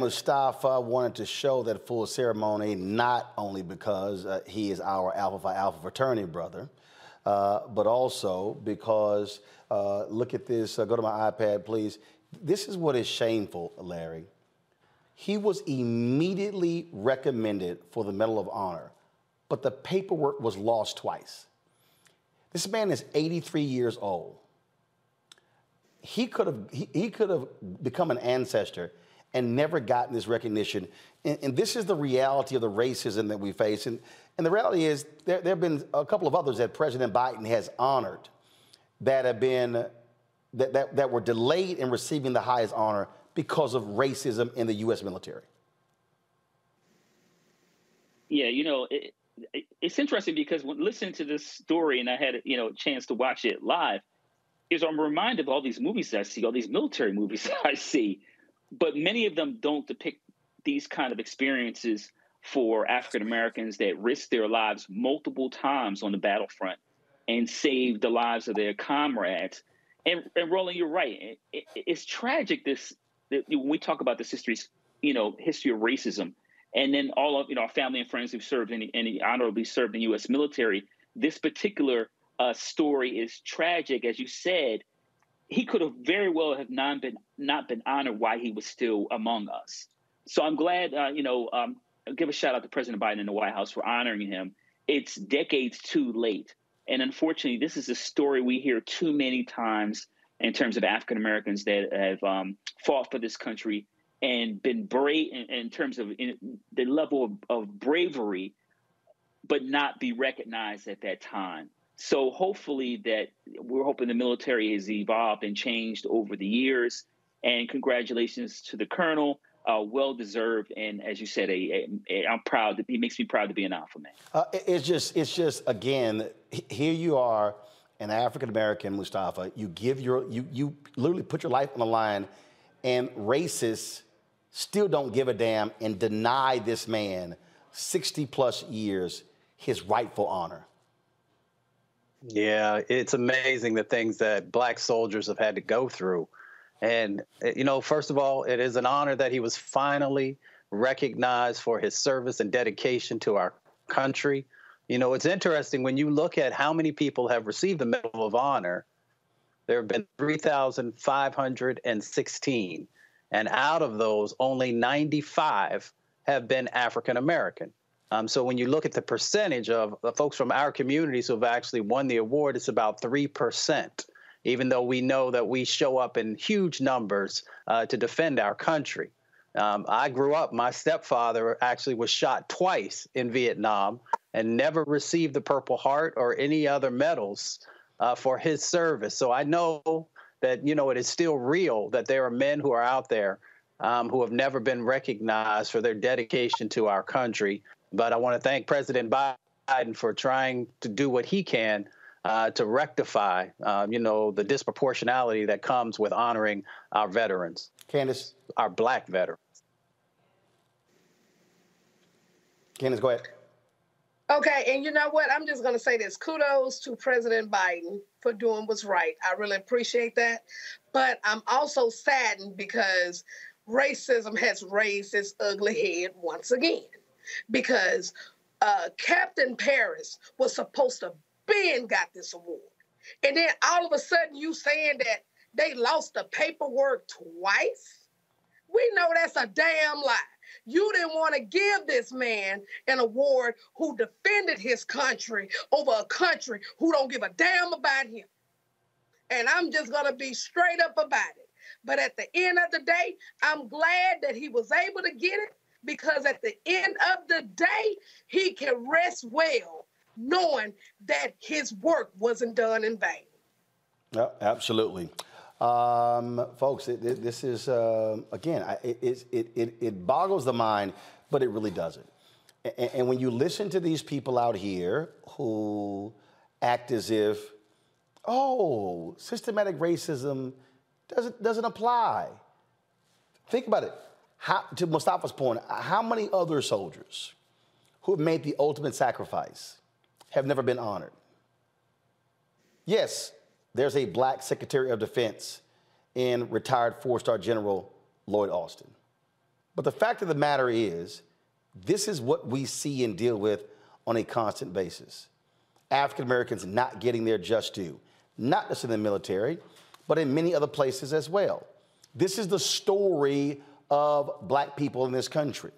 Mustafa wanted to show that full ceremony not only because uh, he is our Alpha Phi Alpha fraternity brother, uh, but also because, uh, look at this, uh, go to my iPad, please. This is what is shameful, Larry. He was immediately recommended for the Medal of Honor, but the paperwork was lost twice. This man is 83 years old. He could have he, he could have become an ancestor and never gotten this recognition. And, and, this is the reality of the racism that we face. And, and the reality is, there, there have been a couple of others that President Biden has honored that have been, that, that, that were delayed in receiving the highest honor because of racism in the U.S. military. Yeah, you know, it, it, it's interesting because when listening to this story, and I had you know a chance to watch it live, is I'm reminded of all these movies I see, all these military [LAUGHS] movies I see, but many of them don't depict these kind of experiences for African Americans that risk their lives multiple times on the battlefront and save the lives of their comrades. And, and Roland, you're right. It, it, it's tragic. This that when we talk about this history, you know, history of racism, and then all of you know our family and friends who've served in any honorably served in the U.S. military. This particular uh, story is tragic, as you said, he could have very well have not been not been honored while he was still among us. So I'm glad, uh, you know, um, give a shout out to President Biden and the White House for honoring him. It's decades too late, and unfortunately, this is a story we hear too many times in terms of African Americans that have um, fought for this country and been brave in, in terms of in the level of, of bravery but not be recognized at that time. So hopefully that we're hoping the military has evolved and changed over the years. And congratulations to the colonel. Uh, well deserved, and as you said, a, a, a, I'm proud. To, he makes me proud to be an alpha man. Uh, it's just, it's just again, here you are, an African American, Mustafa. You give your, you, you literally put your life on the line, and racists still don't give a damn and deny this man 60 plus years his rightful honor. Yeah, it's amazing the things that black soldiers have had to go through. And, eh, you know, first of all, it is an honor that he was finally recognized for his service and dedication to our country. You know, it's interesting when you look at how many people have received the Medal of Honor, there have been 3,516. And out of those, only 95 have been African American. Um, so when you look at the percentage of the folks from our communities who have actually won the award, it's about 3%, even though we know that we show up in huge numbers uh, to defend our country. Um, I grew up, my stepfather actually was shot twice in Vietnam and never received the Purple Heart or any other medals uh, for his service. So I know that, you know, it is still real that there are men who are out there um, who have never been recognized for their dedication to our country. But I want to thank President Biden for trying to do what he can uh, to rectify, um, you know, the disproportionality that comes with honoring our veterans. Candace. Our black veterans. Candace, go ahead. Okay, and you know what? I'm just going to say this. Kudos to President Biden for doing what's right. I really appreciate that. But I'm also saddened because racism has raised its ugly head once again because uh, Captain Paris was supposed to been got this award. And then all of a sudden you saying that they lost the paperwork twice? We know that's a damn lie. You didn't want to give this man an award who defended his country over a country who don't give a damn about him. And I'm just going to be straight up about it. But at the end of the day, I'm glad that he was able to get it because at the end of the day, he can rest well knowing that his work wasn't done in vain. Yeah, absolutely. Um, folks, it, it, this is, uh, again, it, it, it, boggles the mind, but it really doesn't. And, and when you listen to these people out here who act as if, oh, systematic racism doesn't, doesn't apply. Think about it. How, to Mustafa's point, how many other soldiers who have made the ultimate sacrifice have never been honored? Yes, there's a black Secretary of Defense in retired four star General Lloyd Austin. But the fact of the matter is, this is what we see and deal with on a constant basis. African Americans not getting their just due, not just in the military, but in many other places as well. This is the story of black people in this country.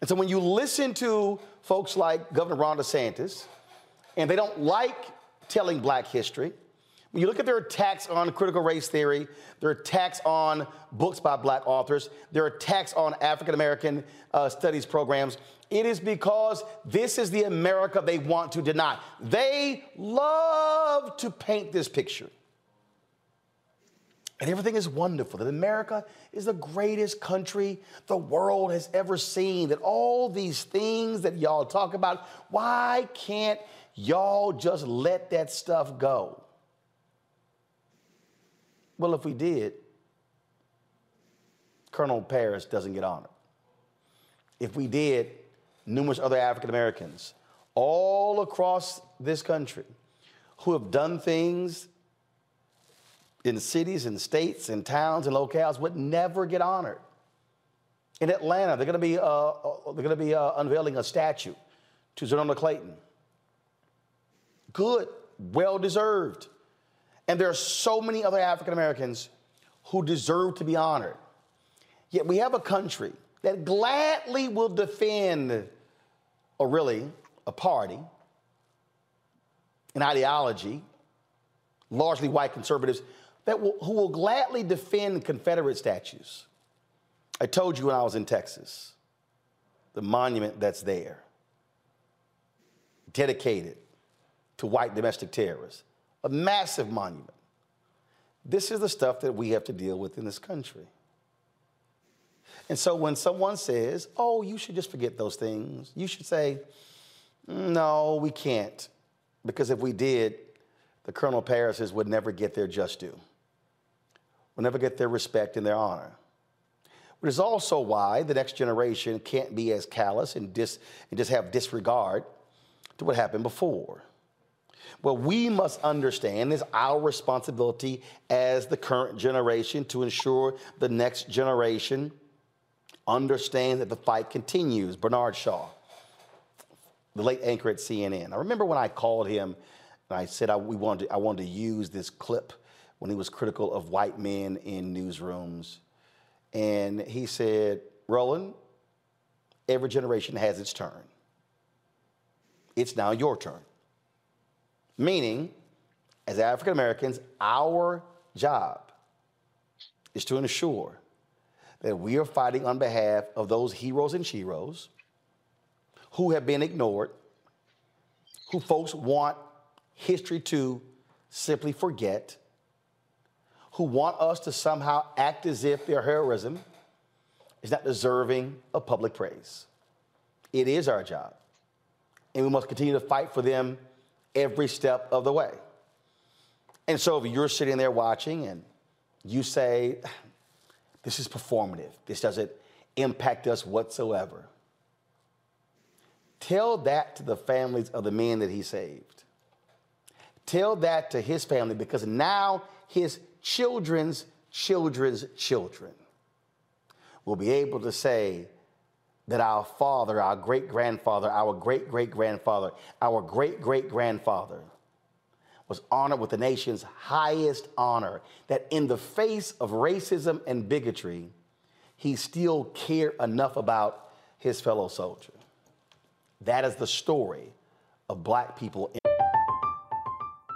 And so when you listen to folks like Governor Ron DeSantis, and they don't like telling black history, when you look at their attacks on critical race theory, their attacks on books by black authors, their attacks on African American uh, studies programs, it is because this is the America they want to deny. They love to paint this picture and everything is wonderful, that America is the greatest country the world has ever seen, that all these things that y'all talk about, why can't y'all just let that stuff go? Well, if we did, Colonel Paris doesn't get honored. If we did, numerous other African Americans all across this country who have done things in cities and states and towns and locales would never get honored. In Atlanta, they're going to be, uh, uh they're going to be uh, unveiling a statue to Xernona Clayton. Good, well deserved. And there are so many other African Americans who deserve to be honored. Yet we have a country that gladly will defend, or really, a party, an ideology, largely white conservatives that will, who will gladly defend Confederate statues. I told you when I was in Texas, the monument that's there. dedicated to white domestic terrorists, a massive monument. This is the stuff that we have to deal with in this country. And so when someone says, oh, you should just forget those things, you should say, no, we can't. Because if we did, the Colonel Parises would never get their just due, would never get their respect and their honor. But it's also why the next generation can't be as callous and, dis, and just have disregard to what happened before. What we must understand is our responsibility as the current generation to ensure the next generation understands that the fight continues. Bernard Shaw, the late anchor at CNN. I remember when I called him and I said I, we wanted to, I wanted to use this clip when he was critical of white men in newsrooms. And he said, Roland, every generation has its turn. It's now your turn. Meaning, as African Americans, our job is to ensure that we are fighting on behalf of those heroes and sheroes who have been ignored, who folks want history to simply forget, who want us to somehow act as if their heroism is not deserving of public praise. It is our job. And we must continue to fight for them every step of the way. And so if you're sitting there watching and you say, this is performative, this doesn't impact us whatsoever, tell that to the families of the men that he saved. Tell that to his family because now his children's children's children will be able to say, that our father, our great grandfather, our great great grandfather, our great great grandfather was honored with the nation's highest honor, that in the face of racism and bigotry, he still cared enough about his fellow soldier. That is the story of black people.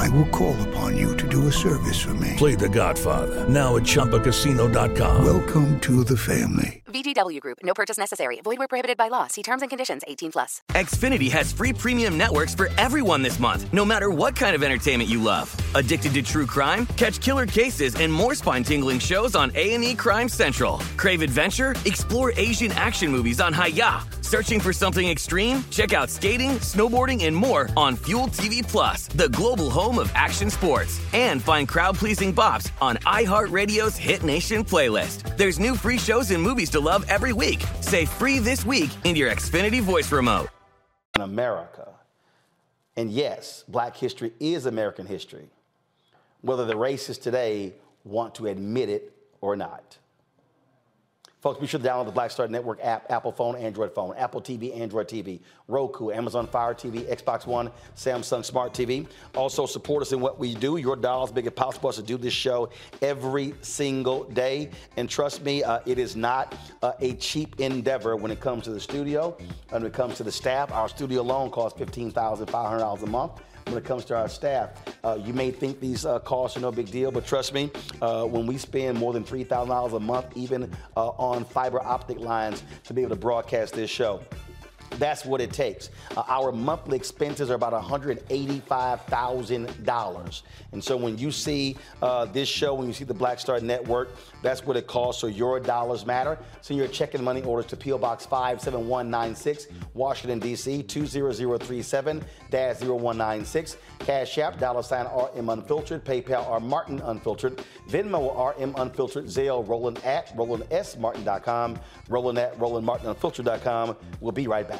I will call upon you to do a service for me. Play The Godfather now at ChumbaCasino.com. Welcome to the family. VGW Group. No purchase necessary. Void where prohibited by law. See terms and conditions. 18 plus. Xfinity has free premium networks for everyone this month, no matter what kind of entertainment you love. Addicted to true crime? Catch killer cases and more spine-tingling shows on A&E Crime Central. Crave adventure? Explore Asian action movies on Hi-YAH. Searching for something extreme? Check out skating, snowboarding, and more on Fuel TV Plus, the global home of action sports. And find crowd-pleasing bops on iHeartRadio's Hit Nation playlist. There's new free shows and movies to love every week. Say free this week in your Xfinity voice remote. In America. And yes, black history is American history, whether the racists today want to admit it or not. Folks, be sure to download the Black Star Network app, Apple phone, Android phone, Apple TV, Android TV, Roku, Amazon Fire TV, Xbox One, Samsung Smart TV. Also, support us in what we do. Your dollars make it possible us to do this show every single day. And trust me, uh, it is not uh, a cheap endeavor when it comes to the studio and when it comes to the staff. Our studio alone costs $15,500 a month when it comes to our staff. Uh, you may think these uh, costs are no big deal, but trust me, uh, when we spend more than $3,000 a month, even uh, on fiber optic lines, to be able to broadcast this show, That's what it takes. Uh, our monthly expenses are about $185,000. And so when you see uh, this show, when you see the Black Star Network, that's what it costs. So your dollars matter. Send your check and money orders to P.O. Box 57196, Washington, D.C. 20037 0196. Cash App, dollar sign RM Unfiltered, PayPal R Martin Unfiltered, Venmo RM Unfiltered, Zelle Roland at RolandSMartin.com, Roland at RolandMartinUnfiltered.com. We'll be right back.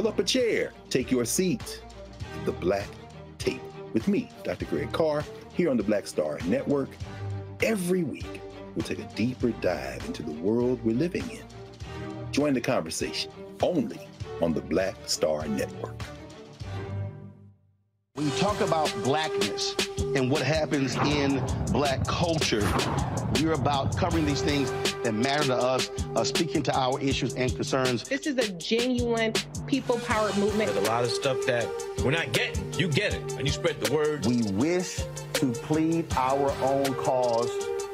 Pull up a chair, take your seat. The Black Tape with me, Dr. Greg Carr, here on the Black Star Network. Every week, we'll take a deeper dive into the world we're living in. Join the conversation only on the Black Star Network. When you talk about blackness and what happens in black culture, we're about covering these things that matter to us, uh, speaking to our issues and concerns. This is a genuine people powered movement. There's a lot of stuff that we're not getting. You get it, and you spread the word. We wish to plead our own cause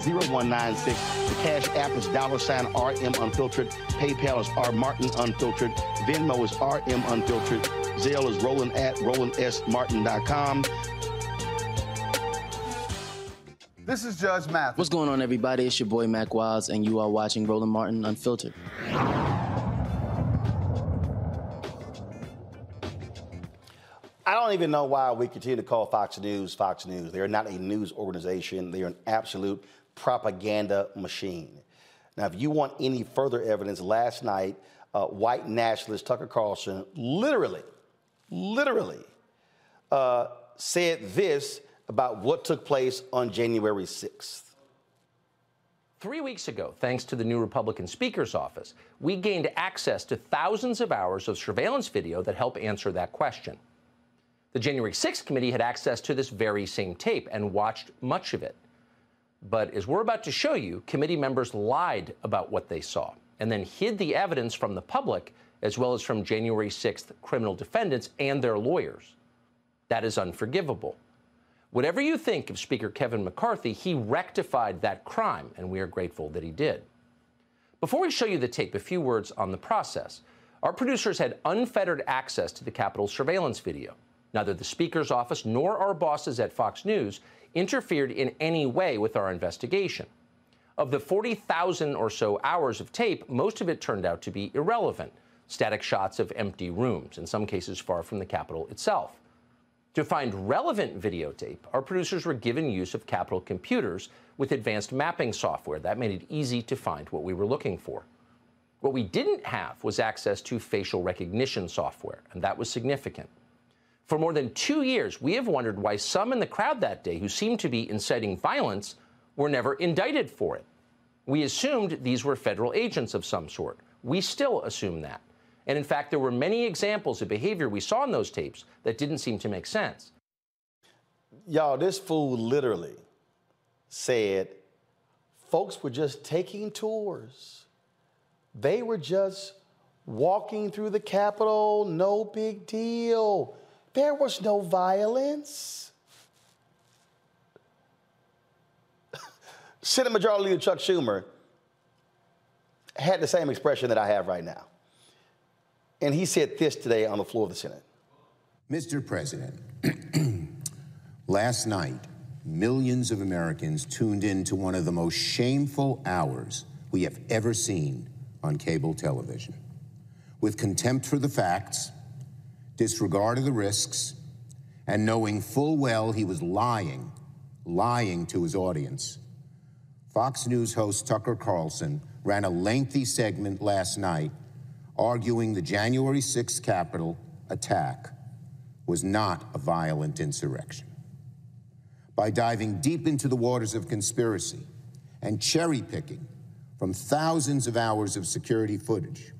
0196. The Cash App is dollar sign RM Unfiltered. PayPal is R Martin Unfiltered. Venmo is RM Unfiltered. Zelle is Roland at RolandSMartin.com. This is Judge Mathis. What's going on, everybody? It's your boy Mack Wilds, and you are watching Roland Martin Unfiltered. I don't even know why we continue to call Fox News Fox News. They are not a news organization. They are an absolute propaganda machine. Now, if you want any further evidence, last night, uh, white nationalist Tucker Carlson literally, literally uh, said this about what took place on January 6th. Three weeks ago, thanks to the new Republican Speaker's office, we gained access to thousands of hours of surveillance video that help answer that question. The January 6th committee had access to this very same tape and watched much of it. But as we're about to show you, committee members lied about what they saw and then hid the evidence from the public as well as from January 6th criminal defendants and their lawyers. That is unforgivable. Whatever you think of Speaker Kevin McCarthy, he rectified that crime, and we are grateful that he did. Before we show you the tape, a few words on the process. Our producers had unfettered access to the Capitol surveillance video. Neither the Speaker's office nor our bosses at Fox News interfered in any way with our investigation. Of the 40,000 or so hours of tape, most of it turned out to be irrelevant static shots of empty rooms, in some cases far from the Capitol itself. To find relevant videotape, our producers were given use of Capitol computers with advanced mapping software. That made it easy to find what we were looking for. What we didn't have was access to facial recognition software, and that was significant. For more than two years, we have wondered why some in the crowd that day who seemed to be inciting violence were never indicted for it. We assumed these were federal agents of some sort. We still assume that. And in fact, there were many examples of behavior we saw in those tapes that didn't seem to make sense. Y'all, this fool literally said folks were just taking tours. They were just walking through the Capitol, no big deal. There was no violence. [LAUGHS] Senate Majority Leader Chuck Schumer had the same expression that I have right now. And he said this today on the floor of the Senate. Mr. President, [CLEARS THROAT] last night, millions of Americans tuned in to one of the most shameful hours we have ever seen on cable television. With contempt for the facts, disregard of the risks, and knowing full well he was lying, lying to his audience. Fox News host Tucker Carlson ran a lengthy segment last night arguing the January 6th Capitol attack was not a violent insurrection. By diving deep into the waters of conspiracy and cherry picking from thousands of hours of security footage,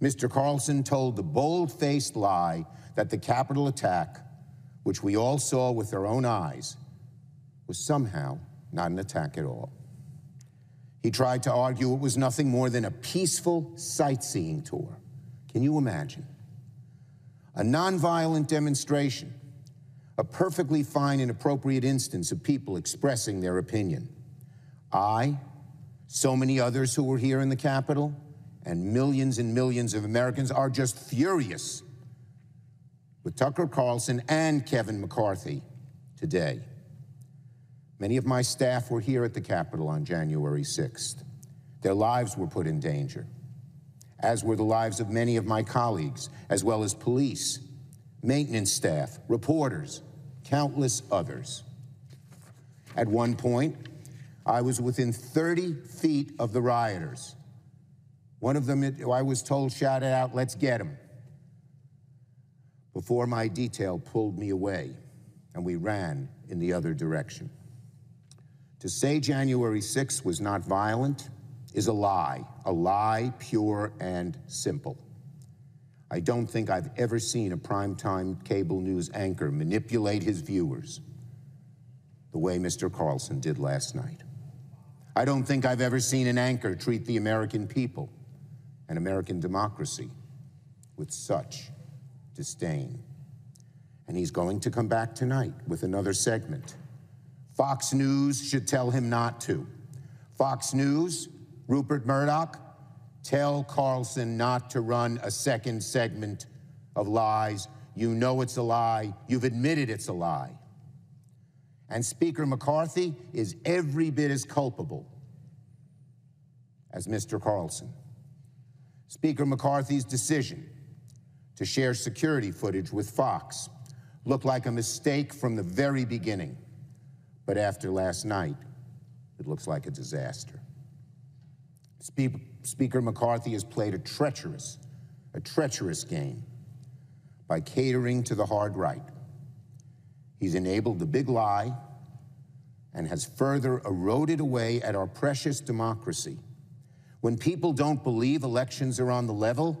Mr. Carlson told the bold faced lie that the Capitol attack, which we all saw with our own eyes, was somehow not an attack at all. He tried to argue it was nothing more than a peaceful sightseeing tour. Can you imagine? A nonviolent demonstration, a perfectly fine and appropriate instance of people expressing their opinion. I, so many others who were here in the Capitol, and millions and millions of Americans are just furious with Tucker Carlson and Kevin McCarthy today. Many of my staff were here at the Capitol on January 6th. Their lives were put in danger, as were the lives of many of my colleagues, as well as police, maintenance staff, reporters, countless others. At one point, I was within 30 feet of the rioters. One of them, I was told, shouted out, Let's get him. Before my detail pulled me away, and we ran in the other direction. To say January 6th was not violent is a lie, a lie pure and simple. I don't think I've ever seen a primetime cable news anchor manipulate his viewers the way Mr. Carlson did last night. I don't think I've ever seen an anchor treat the American people and American democracy with such disdain. And he's going to come back tonight with another segment Fox News should tell him not to. Fox News, Rupert Murdoch, tell Carlson not to run a second segment of lies. You know it's a lie. You've admitted it's a lie. And Speaker McCarthy is every bit as culpable as Mr. Carlson. Speaker McCarthy's decision to share security footage with Fox looked like a mistake from the very beginning. But after last night, it looks like a disaster. Spe- Speaker McCarthy has played a treacherous, a treacherous game by catering to the hard right. He's enabled the big lie and has further eroded away at our precious democracy. When people don't believe elections are on the level,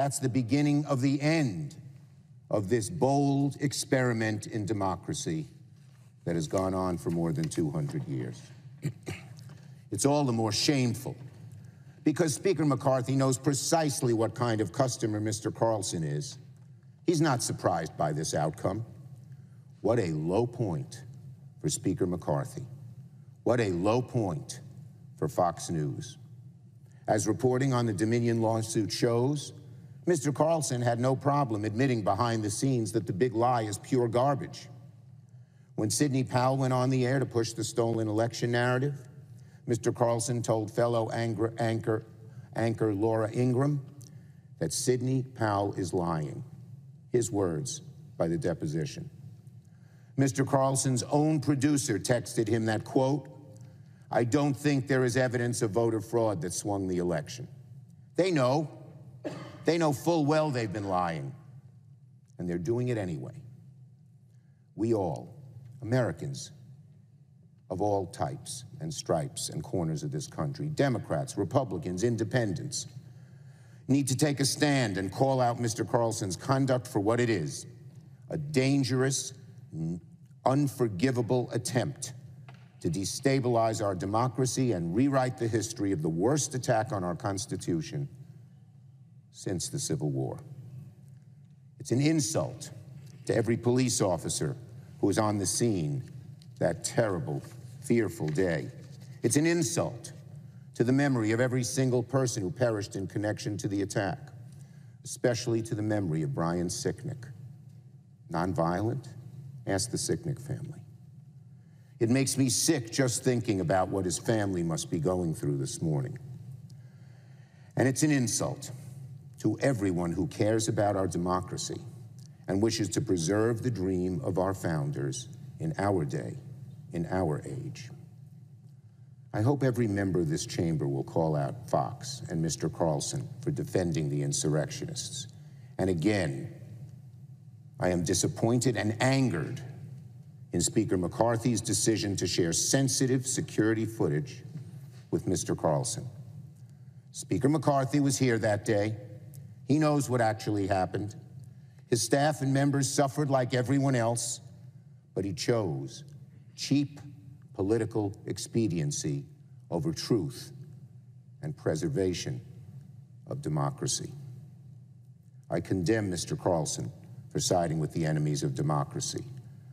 that's the beginning of the end of this bold experiment in democracy that has gone on for more than 200 years. [CLEARS THROAT] it's all the more shameful because Speaker McCarthy knows precisely what kind of customer Mr. Carlson is. He's not surprised by this outcome. What a low point for Speaker McCarthy. What a low point for Fox News. As reporting on the Dominion lawsuit shows, Mr. Carlson had no problem admitting behind the scenes that the big lie is pure garbage. When Sidney Powell went on the air to push the stolen election narrative, Mr. Carlson told fellow anchor, anchor, anchor Laura Ingraham that Sidney Powell is lying. His words by the deposition. Mr. Carlson's own producer texted him that quote, I don't think there is evidence of voter fraud that swung the election. They know. They know full well they've been lying. And they're doing it anyway. We all, Americans of all types and stripes and corners of this country, Democrats, Republicans, independents, need to take a stand and call out Mr. Carlson's conduct for what it is a dangerous, unforgivable attempt to destabilize our democracy and rewrite the history of the worst attack on our Constitution since the Civil War. It's an insult to every police officer who was on the scene that terrible, fearful day. It's an insult to the memory of every single person who perished in connection to the attack, especially to the memory of Brian Sicknick. Nonviolent? Ask the Sicknick family. It makes me sick just thinking about what his family must be going through this morning. And it's an insult to everyone who cares about our democracy and wishes to preserve the dream of our founders in our day, in our age. I hope every member of this chamber will call out Fox and Mr. Carlson for defending the insurrectionists. And again, I am disappointed and angered in Speaker McCarthy's decision to share sensitive security footage with Mr. Carlson. Speaker McCarthy was here that day. He knows what actually happened. His staff and members suffered like everyone else, but he chose cheap political expediency over truth and preservation of democracy. I condemn Mr. Carlson for siding with the enemies of democracy.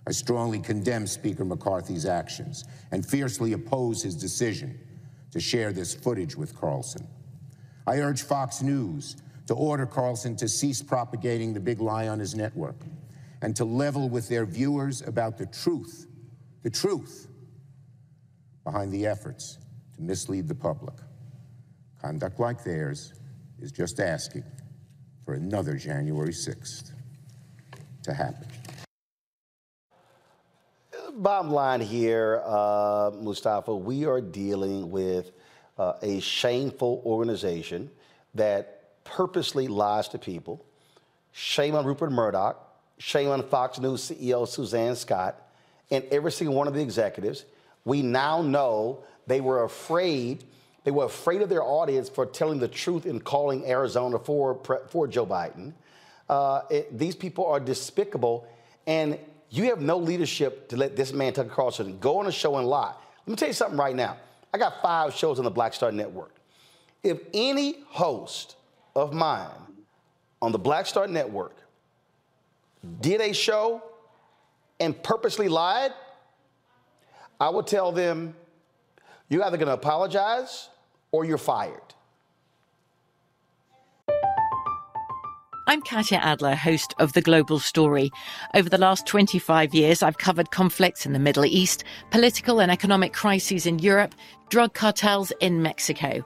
I strongly condemn Speaker McCarthy's actions and fiercely oppose his decision to share this footage with Carlson. I urge Fox News to order Carlson to cease propagating the big lie on his network and to level with their viewers about the truth, the truth behind the efforts to mislead the public. Conduct like theirs is just asking for another January 6th to happen. Bottom line here, uh, Mustafa, we are dealing with uh, a shameful organization that purposely lies to people. Shame on Rupert Murdoch. Shame on Fox News CEO Suzanne Scott and every single one of the executives. We now know they were afraid. They were afraid of their audience for telling the truth and calling Arizona for, for Joe Biden. Uh, it, these people are despicable, and you have no leadership to let this man, Tucker Carlson, go on a show and lie. Let me tell you something right now. I got five shows on the Black Star Network. If any host of mine on the Black Star Network did a show and purposely lied, I would tell them, you're either going to apologize or you're fired. I'm Katya Adler, host of The Global Story. Over the last 25 years, I've covered conflicts in the Middle East, political and economic crises in Europe, drug cartels in Mexico.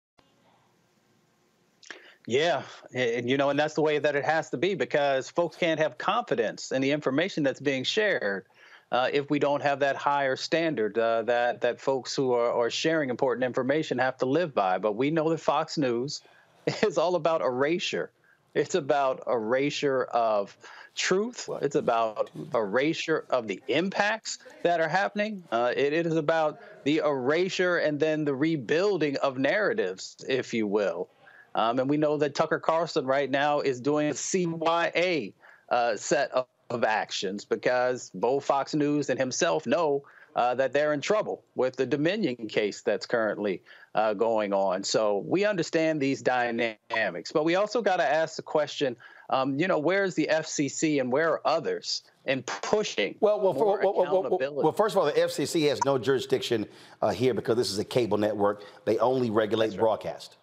Yeah, and you know, and that's the way that it has to be because folks can't have confidence in the information that's being shared uh, if we don't have that higher standard uh, that that folks who are, are sharing important information have to live by. But we know that Fox News [LAUGHS] is all about erasure. It's about erasure of truth. It's about erasure of the impacts that are happening. Uh, it, it is about the erasure and then the rebuilding of narratives, if you will. Um, and we know that Tucker Carlson right now is doing a CYA uh, set of, of, actions because both Fox News and himself know uh, that they're in trouble with the Dominion case that's currently uh, going on. So we understand these dynamics, but we also got to ask the question. Um, you know, where's the FCC and where are others in pushing well, well, for, well, well, well, first of all, the FCC has no jurisdiction uh, here because this is a cable network. They only regulate right. broadcast.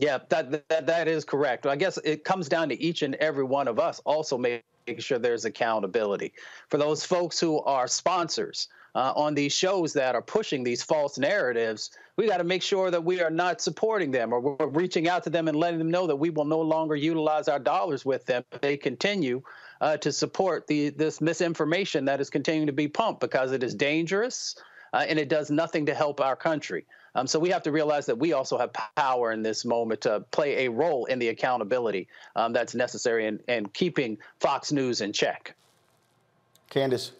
Yeah, that, that that is correct. I guess it comes down to each and every one of us also making sure there's accountability. For those folks who are sponsors uh, on these shows that are pushing these false narratives, we got to make sure that we are not supporting them or we're reaching out to them and letting them know that we will no longer utilize our dollars with them if they continue uh, to support the this misinformation that is continuing to be pumped because it is dangerous uh, and it does nothing to help our country. Um, so we have to realize that we also have power in this moment to play a role in the accountability um, that's necessary in, in keeping Fox News in check. Candace.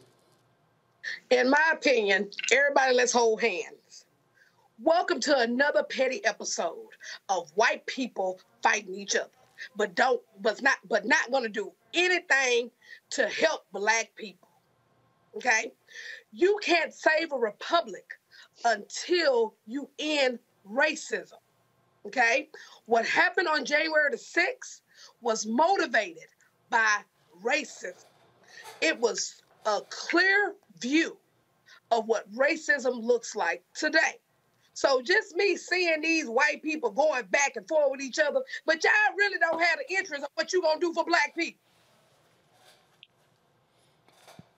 In my opinion, everybody let's hold hands. Welcome to another petty episode of white people fighting each other, but don't but not but not going to do anything to help black people. Okay? You can't save a republic until you end racism. Okay? What happened on January the 6th was motivated by racism. It was a clear view of what racism looks like today. So just me seeing these white people going back and forth with each other, but y'all really don't have the interest of what you gonna do for black people.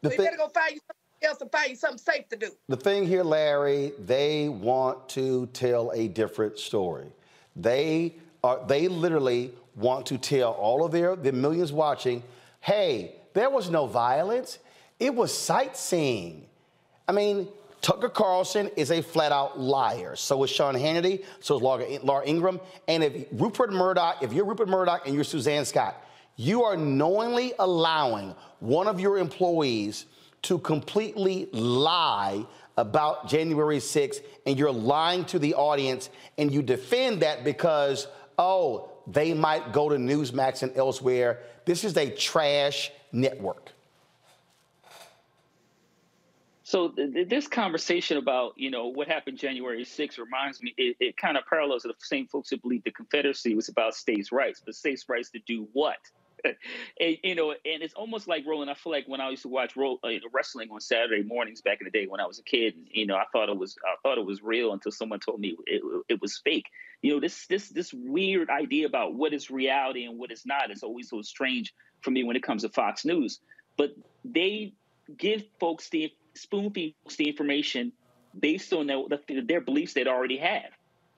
The so you better go find you something else and find you something safe to do. The thing here, Larry, they want to tell a different story. They are they literally want to tell all of their the millions watching, hey, there was no violence. It was sightseeing. I mean, Tucker Carlson is a flat out liar. So is Sean Hannity. So is Laura, Laura Ingraham. And if Rupert Murdoch, if you're Rupert Murdoch and you're Suzanne Scott, you are knowingly allowing one of your employees to completely lie about January 6th, and you're lying to the audience, and you defend that because, oh, they might go to Newsmax and elsewhere. This is a trash network. So th- th- this conversation about you know what happened January 6th reminds me it, it kind of parallels the same folks who believe the Confederacy was about states' rights, but states' rights to do what? [LAUGHS] and, you know, and it's almost like Roland. I feel like when I used to watch ro- uh, wrestling on Saturday mornings back in the day when I was a kid, you know, I thought it was I thought it was real until someone told me it, it was fake. You know, this this this weird idea about what is reality and what is not is always so strange for me when it comes to Fox News. But they give folks the spoon feed folks the information based on their, their beliefs they already have.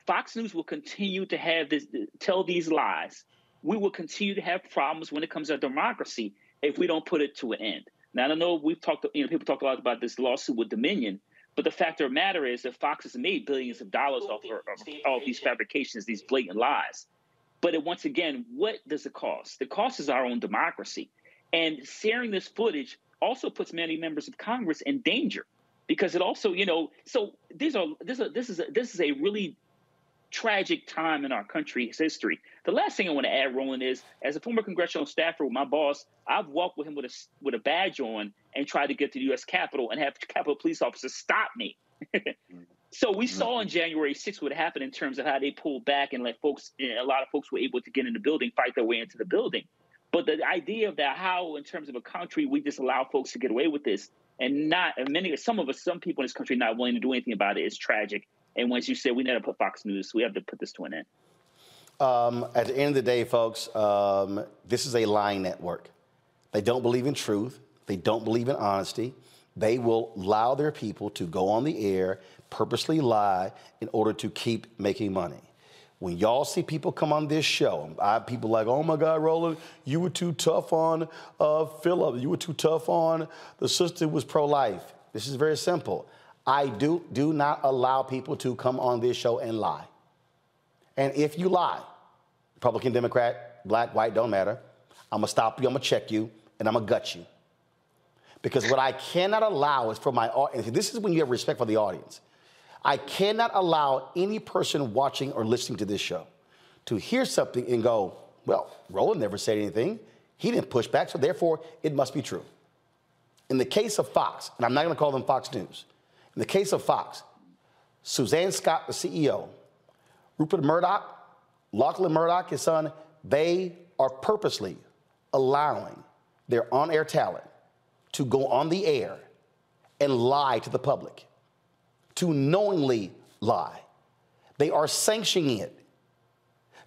Fox News will continue to have this tell these lies. We will continue to have problems when it comes to democracy if we don't put it to an end. Now I don't know we've talked, you know, people talk a lot about this lawsuit with Dominion, but the fact of the matter is that Fox has made billions of dollars off of all these fabrications, these blatant lies. But it, once again, what does it cost? The cost is our own democracy. And sharing this footage also puts many members of Congress in danger because it also, you know, so these are this is this is a, this is a really tragic time in our country's history. The last thing I want to add, Roland, is as a former congressional staffer with my boss, I've walked with him with a with a badge on and tried to get to the U.S. Capitol and have Capitol police officers stop me. [LAUGHS] so we saw on January 6th what happened in terms of how they pulled back and let folks, a lot of folks were able to get in the building, fight their way into the building. But the idea of that, how in terms of a country we just allow folks to get away with this, and not and many, some of us, some people in this country not willing to do anything about it is tragic. And once you said we need to put Fox News, we have to put this to an end. Um, at the end of the day, folks, um, this is a lying network. They don't believe in truth. They don't believe in honesty. They will allow their people to go on the air, purposely lie in order to keep making money. When y'all see people come on this show, I have people like, oh my God, Roland, you were too tough on uh, Philip. You were too tough on the sister who was pro-life. This is very simple. I do, do not allow people to come on this show and lie. And if you lie, Republican, Democrat, black, white, don't matter, I'm gonna stop you, I'm gonna check you, and I'm gonna gut you. Because what I cannot allow is for my audience, this is when you have respect for the audience. I cannot allow any person watching or listening to this show to hear something and go, well, Roland never said anything. He didn't push back, so therefore it must be true. In the case of Fox, and I'm not gonna call them Fox News, in the case of Fox, Suzanne Scott, the CEO, Rupert Murdoch, Lachlan Murdoch, his son, they are purposely allowing their on air talent to go on the air and lie to the public, to knowingly lie. They are sanctioning it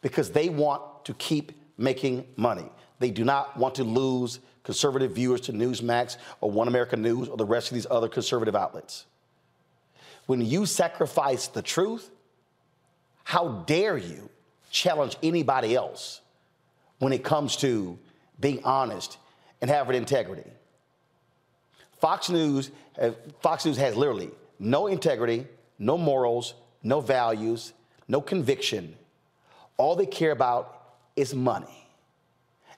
because they want to keep making money. They do not want to lose conservative viewers to Newsmax or One American News or the rest of these other conservative outlets. When you sacrifice the truth, how dare you challenge anybody else when it comes to being honest and having integrity? Fox News, uh, Fox News has literally no integrity, no morals, no values, no conviction. All they care about is money.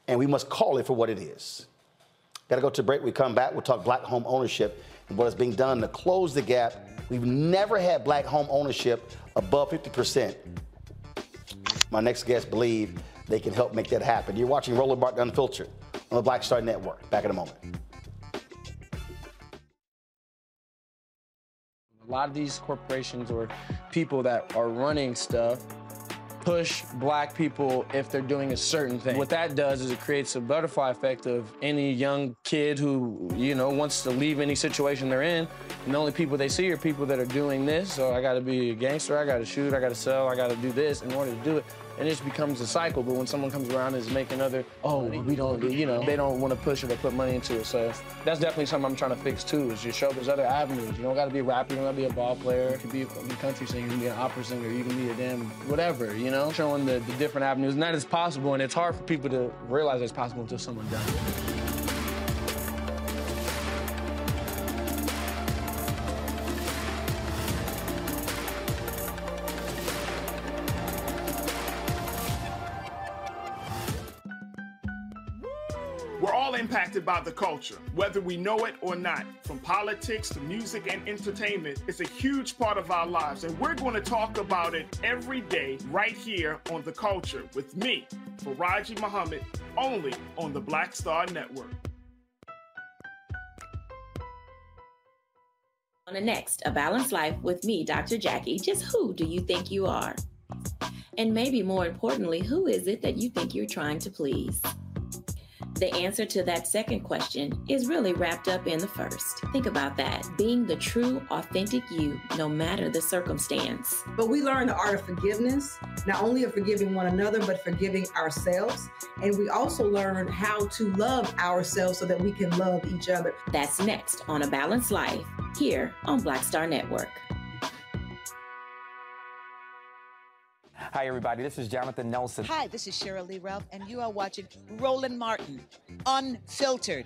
And we must call it for what it is. Got to go to break. We come back. We'll talk black home ownership and what is being done to close the gap. We've never had black home ownership above 50%. My next guests believe they can help make that happen. You're watching Roland Martin Unfiltered on the Black Star Network. Back in a moment. A lot of these corporations or people that are running stuff push black people if they're doing a certain thing. What that does is it creates a butterfly effect of any young kid who, you know, wants to leave any situation they're in. And the only people they see are people that are doing this. So I gotta be a gangster, I gotta shoot, I gotta sell, I gotta do this in order to do it and it just becomes a cycle. But when someone comes around and is making other, oh, we don't, you know, they don't want to push it or put money into it. So that's definitely something I'm trying to fix too. Is just show there's other avenues. You don't got to be a rapper. You don't got to be a ball player. You can be a country singer. You can be an opera singer. You can be a damn whatever. You know, showing the, the different avenues, and that is possible. And it's hard for people to realize it's possible until someone does it. Impacted by the culture, whether we know it or not. From politics to music and entertainment, it's a huge part of our lives, and we're going to talk about it every day right here on The Culture with me, Faraji Muhammad, only on the Black Star Network. On the next, A Balanced Life with me, Dr. Jackie, just who do you think you are? And maybe more importantly, who is it that you think you're trying to please? The answer to that second question is really wrapped up in the first. Think about that being the true, authentic you, no matter the circumstance. But we learn the art of forgiveness, not only of forgiving one another, but forgiving ourselves. And we also learn how to love ourselves so that we can love each other. That's next on A Balanced Life here on Black Star Network. Hi, everybody. This is Jonathan Nelson. Hi, this is Cheryl Lee Ralph, and you are watching Roland Martin, Unfiltered.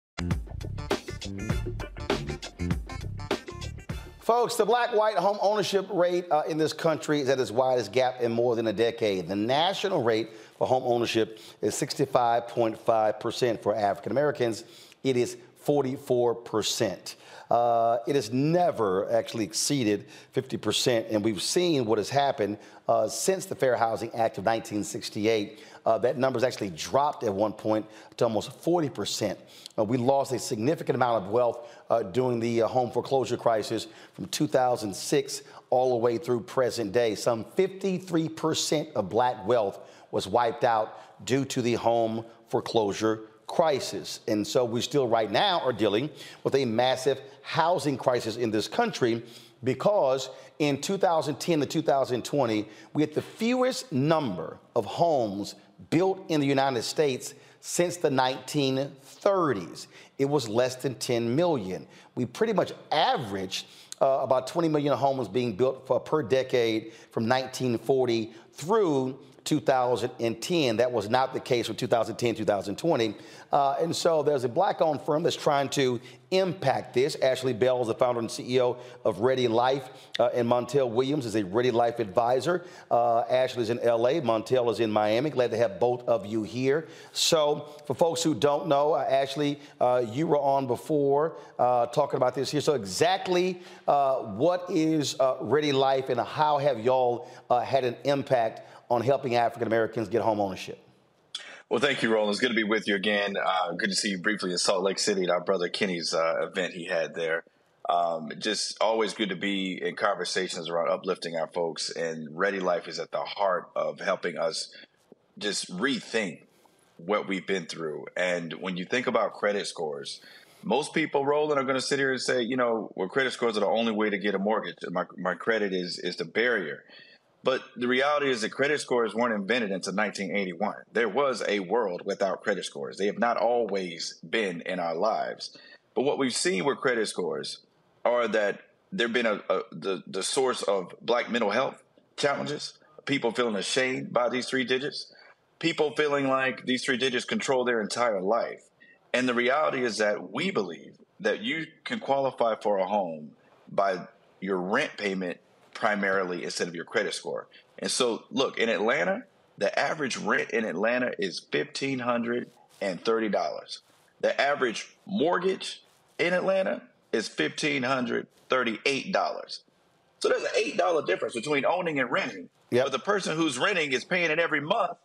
Folks, the black white home ownership rate uh, in this country is at its widest gap in more than a decade. The national rate for home ownership is 65.5% for African Americans. It is 44%. Uh, it has never actually exceeded 50%, and we've seen what has happened uh, since the Fair Housing Act of 1968. Uh, that number has actually dropped at one point to almost 40%. Uh, we lost a significant amount of wealth uh, during the uh, home foreclosure crisis from 2006 all the way through present day. Some 53% of black wealth was wiped out due to the home foreclosure crisis. And so we still right now are dealing with a massive housing crisis in this country because in 2010 to 2020, we had the fewest number of homes built in the United States since the 1930s. It was less than 10 million. We pretty much averaged uh, about 20 million homes being built for, per decade from 1940 through 2010. That was not the case for 2010, 2020. Uh, and so there's a black owned firm that's trying to impact this. Ashley Bell is the founder and CEO of Ready Life, uh, and Montel Williams is a Ready Life advisor. Uh, Ashley's in LA, Montel is in Miami. Glad to have both of you here. So, for folks who don't know, uh, Ashley, uh, you were on before uh, talking about this here. So, exactly uh, what is Ready Life, and how have y'all had an impact on helping African Americans get home ownership? Well, thank you, Roland. It's good to be with you again. Uh, good to see you briefly in Salt Lake City at our brother Kenny's uh, event he had there. Um, just always good to be in conversations around uplifting our folks, and Ready Life is at the heart of helping us just rethink what we've been through. And when you think about credit scores, most people, Roland, are going to sit here and say, you know, well, credit scores are the only way to get a mortgage. My, my credit is is the barrier. But the reality is that credit scores weren't invented until 1981. There was a world without credit scores. They have not always been in our lives. But what we've seen with credit scores are that they've been a, a, the, the source of black mental health challenges, people feeling ashamed by these three digits, people feeling like these three digits control their entire life. And the reality is that we believe that you can qualify for a home by your rent payment primarily instead of your credit score. And so, look, in Atlanta, the average rent in Atlanta is $1,530. The average mortgage in Atlanta is $1,538. So there's an $8 difference between owning and renting. Yep. But the person who's renting is paying it every month,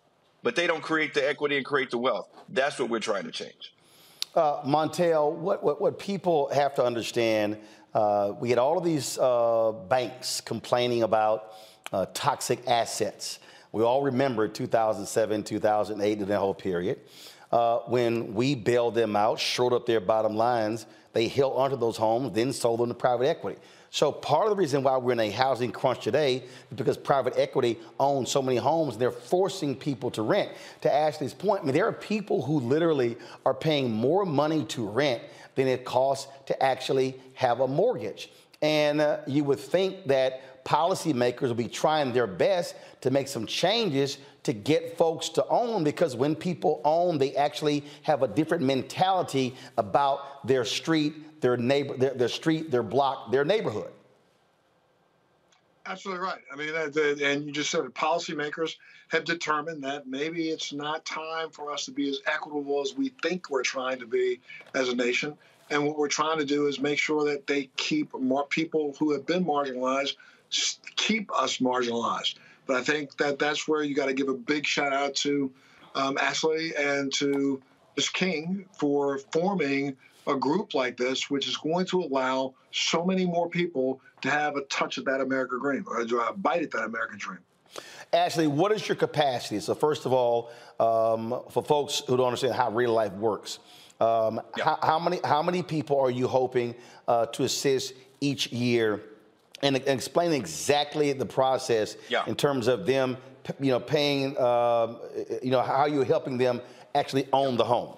but they don't create the equity and create the wealth. That's what we're trying to change. Uh, Montel, what, what, what people have to understand uh, we had all of these uh, banks complaining about uh, toxic assets. We all remember 2007, 2008, and that whole period. Uh, when we bailed them out, showed up their bottom lines, they held onto those homes, then sold them to private equity. So part of the reason why we're in a housing crunch today is because private equity owns so many homes and they're forcing people to rent. To Ashley's point, I mean, there are people who literally are paying more money to rent than it costs to actually have a mortgage. And uh, you would think that policymakers will be trying their best to make some changes to get folks to own because when people own, they actually have a different mentality about their street, their neighbor, their, their street, their block, their neighborhood. Absolutely right. I mean, and you just said it, policymakers have determined that maybe it's not time for us to be as equitable as we think we're trying to be as a nation. And what we're trying to do is make sure that they keep more people who have been marginalized, keep us marginalized. But I think that that's where you got to give a big shout out to um, Ashley and to Ms. King for forming a group like this, which is going to allow so many more people to have a touch of that American dream or a bite at that American dream. Ashley, what is your capacity? So, first of all, um, for folks who don't understand how Ready Life works, um, yeah. how, how, many how many people are you hoping uh, to assist each year, and, and explain exactly the process yeah. in terms of them, you know, paying, uh, you know, how you're helping them actually own the home.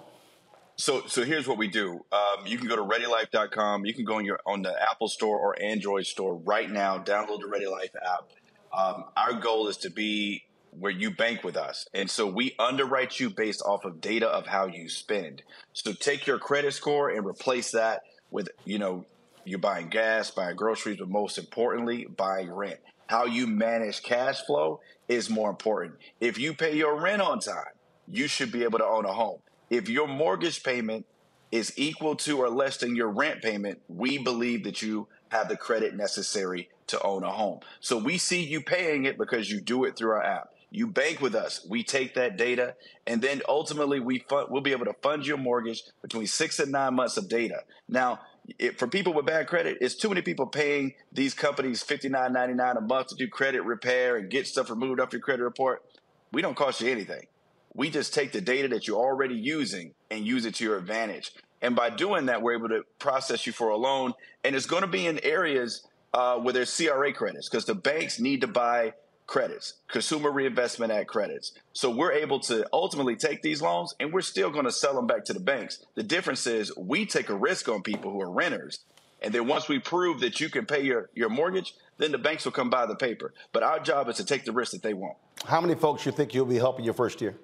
So, so here's what we do. Um, you can go to ReadyLife.com. You can go on your on the Apple Store or Android Store right now. Download the Ready Life app. Um, our goal is to be where you bank with us. And so we underwrite you based off of data of how you spend. So take your credit score and replace that with, you know, You're buying gas, buying groceries, but most importantly, buying rent. How you manage cash flow is more important. If you pay your rent on time, you should be able to own a home. If your mortgage payment is equal to or less than your rent payment, we believe that you have the credit necessary to own a home. So we see you paying it because you do it through our app. You bank with us. We take that data, and then ultimately we fund, we'll be able to fund your mortgage between six and nine months of data. Now, it, for people with bad credit, it's too many people paying these companies fifty nine ninety nine a month to do credit repair and get stuff removed off your credit report. We don't cost you anything. We just take the data that you're already using and use it to your advantage. And by doing that, we're able to process you for a loan. And it's going to be in areas uh, where there's CRA credits because the banks need to buy credits, consumer reinvestment act credits. So we're able to ultimately take these loans and we're still going to sell them back to the banks. The difference is we take a risk on people who are renters. And then once we prove that you can pay your, your mortgage, then the banks will come buy the paper. But our job is to take the risk that they want. How many folks you think you'll be helping your first year?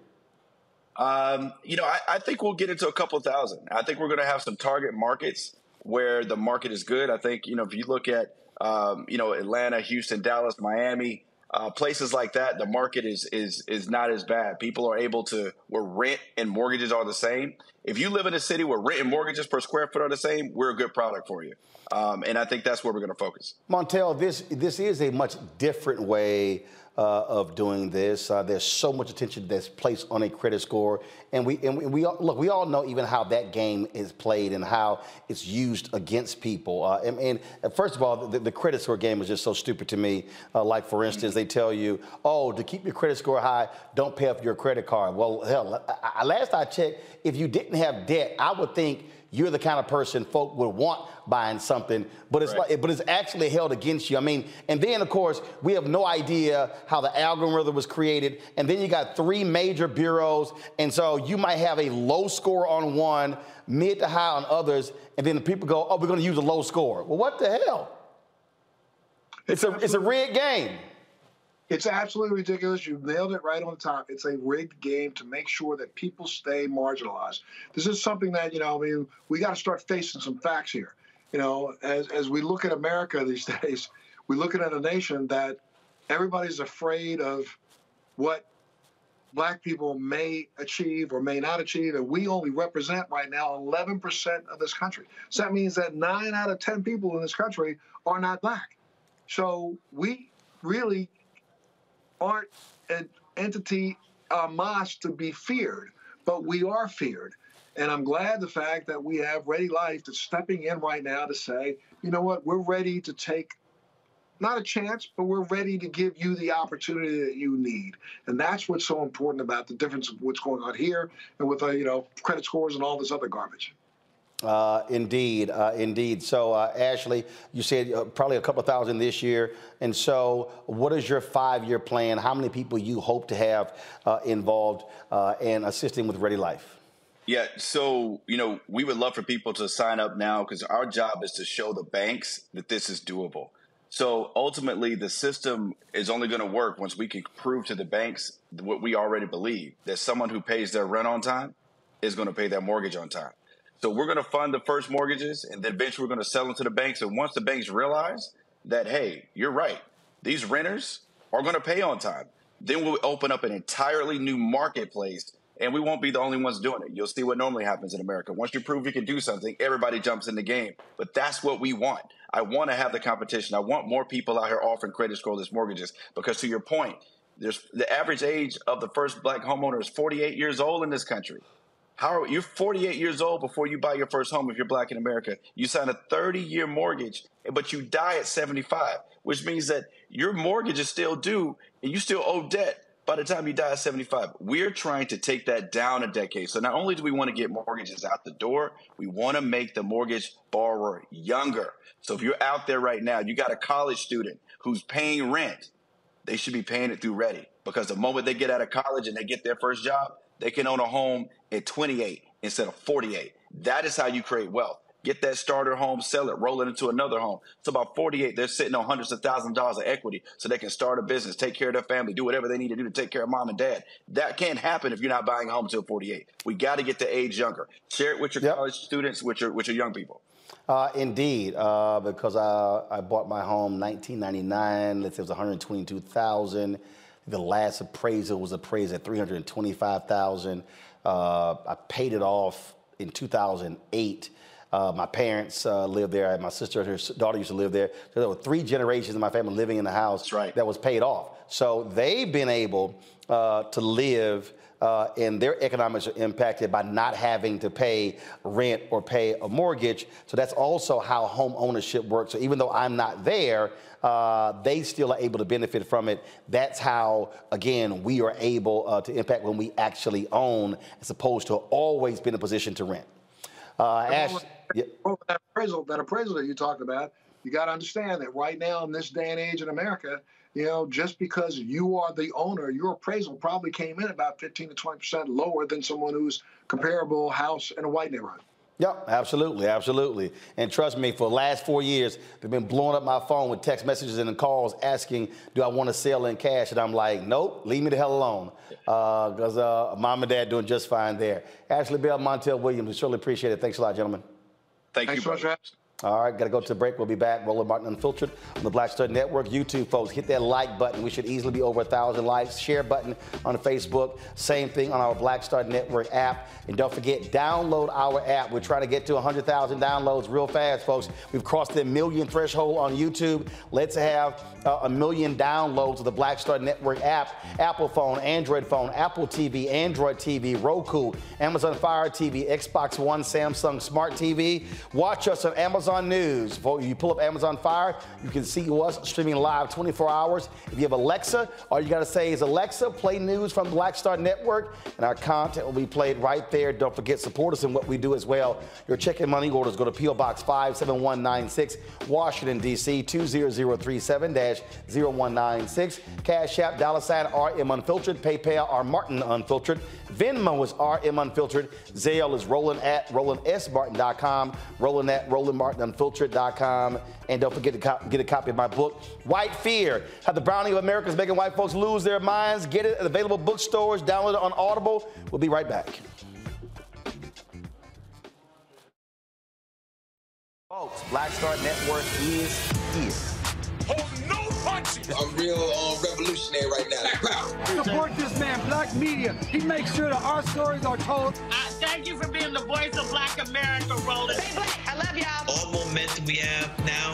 Um, you know, I, I, think we'll get into a couple thousand. I think we're going to have some target markets where the market is good. I think, you know, if you look at, um, you know, Atlanta, Houston, Dallas, Miami, uh, places like that, the market is is is not as bad. People are able to where rent and mortgages are the same. If you live in a city where rent and mortgages per square foot are the same, we're a good product for you. Um, and I think that's where we're going to focus. Montel, this this is a much different way uh, of doing this. Uh, there's so much attention that's placed on a credit score, and we and we, we all, look. We all know even how that game is played and how it's used against people. Uh, and, and, first of all, the, the, credit score game is just so stupid to me. Uh, like for instance, they tell you, "Oh, to keep your credit score high, don't pay off your credit card." Well, hell, I, I, last I checked, if you didn't have debt, I would think you're the kind of person folk would want buying something, but it's right. like, but it's actually held against you. I mean, and then of course we have no idea how the algorithm was created, and then you got three major bureaus, and so you might have a low score on one, mid to high on others, and then the people go, "Oh, we're going to use a low score." Well, what the hell? It's a it's a rigged game. It's absolutely ridiculous. You nailed it right on the top. It's a rigged game to make sure that people stay marginalized. This is something that, you know, I mean, we got to start facing some facts here. You know, as, as we look at America these [LAUGHS] days, we're looking at a nation that everybody's afraid of what black people may achieve or may not achieve, and we only represent right now 11% of this country. So that means that nine out of 10 people in this country are not black. So we really aren't an entity, uh, a mosque to be feared, but we are feared. And I'm glad the fact that we have Ready Life that's stepping in right now to say, you know what, we're ready to take not a chance, but we're ready to give you the opportunity that you need. And that's what's so important about the difference of what's going on here and with, uh, you know, credit scores and all this other garbage. Uh, indeed, uh, indeed. So, uh, Ashley, you said uh, probably a couple thousand this year. And so, what is your five-year plan? How many people you hope to have uh, involved uh, and assisting with Ready Life? Yeah, so you know, we would love for people to sign up now because our job is to show the banks that this is doable. So ultimately, the system is only going to work once we can prove to the banks what we already believe that someone who pays their rent on time is going to pay their mortgage on time. So we're going to fund the first mortgages, and then eventually we're going to sell them to the banks. And once the banks realize that, hey, you're right, these renters are going to pay on time, then we'll open up an entirely new marketplace, and we won't be the only ones doing it. You'll see what normally happens in America. Once you prove you can do something, everybody jumps in the game. But that's what we want. I want to have the competition. I want more people out here offering credit scoreless mortgages because, to your point, there's the average age of the first black homeowner is 48 years old in this country. How are you're 48 years old before you buy your first home if you're black in America. You sign a 30 year mortgage, but you die at 75, which means that your mortgage is still due and you still owe debt by the time you die at 75. We're trying to take that down a decade. So not only do we want to get mortgages out the door, we want to make the mortgage borrower younger. So if you're out there right now, you got a college student who's paying rent, they should be paying it through Ready because the moment they get out of college and they get their first job, they can own a home at 28 instead of 48. That is how you create wealth. Get that starter home, sell it, roll it into another home. It's about 48. They're sitting on hundreds of thousands of dollars of equity so they can start a business, take care of their family, do whatever they need to do to take care of mom and dad. That can't happen if you're not buying a home until 48. We got to get the age younger. Share it with your yep. college students, with your, with your young people. Uh, indeed, uh, because I, I bought my home 1999. Let's say it was 122,000. The last appraisal was appraised at 325,000. Uh, I paid it off in 2008. Uh, my parents uh, lived there. My sister and her daughter used to live there. So there were three generations of my family living in the house right. that was paid off. So they've been able uh, to live uh, and their economics are impacted by not having to pay rent or pay a mortgage. So that's also how home ownership works. So even though I'm not there, uh, they still are able to benefit from it. That's how, again, we are able uh, to impact when we actually own, as opposed to always being in a position to rent. Uh, Ash, yeah. that appraisal, that appraisal that you talked about, you got to understand that right now in this day and age in America, you know, just because you are the owner, your appraisal probably came in about 15 to 20 percent lower than someone who's comparable house in a white neighborhood. Yep, absolutely, absolutely. And trust me, for the last four years, they've been blowing up my phone with text messages and calls asking, do I want to sell in cash? And I'm like, nope, leave me the hell alone. Because uh, uh, mom and dad doing just fine there. Ashley Bell, Montel Williams, we surely appreciate it. Thanks a lot, gentlemen. Thank Thanks you, so. All right, got to go to the break. We'll be back. Roland Martin Unfiltered on the Black Star Network. YouTube, folks, hit that like button. We should easily be over a thousand likes. Share button on Facebook. Same thing on our Black Star Network app. And don't forget, download our app. We're trying to get to 100,000 downloads real fast, folks. We've crossed the million threshold on YouTube. Let's have uh, a million downloads of the Black Star Network app. Apple phone, Android phone, Apple TV, Android TV, Roku, Amazon Fire TV, Xbox One, Samsung Smart TV. Watch us on Amazon News. You pull up Amazon Fire, you can see us streaming live 24 hours. If you have Alexa, all you got to say is Alexa, play news from Black Star Network, and our content will be played right there. Don't forget, support us in what we do as well. Your check and money orders go to P.O. Box 57196, Washington, D.C. 20037 0196. Cash App, dollar sign RM Unfiltered. PayPal, R Martin Unfiltered. Venmo is RM Unfiltered. Is Roland at RolandSMartin.com. Roland at RolandMartinUnfiltered.com. And don't forget to co- get a copy of my book, White Fear How the Browning of America is Making White Folks Lose Their Minds. Get it at available bookstores, download it on Audible. We'll be right back. Folks, Black Star Network is here. Hold no punches. I'm real uh, revolutionary right now. Black power. Support this man, Black Media. He makes sure that our stories are told. Uh, thank you for being the voice of Black America, Roland. Stay black. I love y'all. All momentum we have now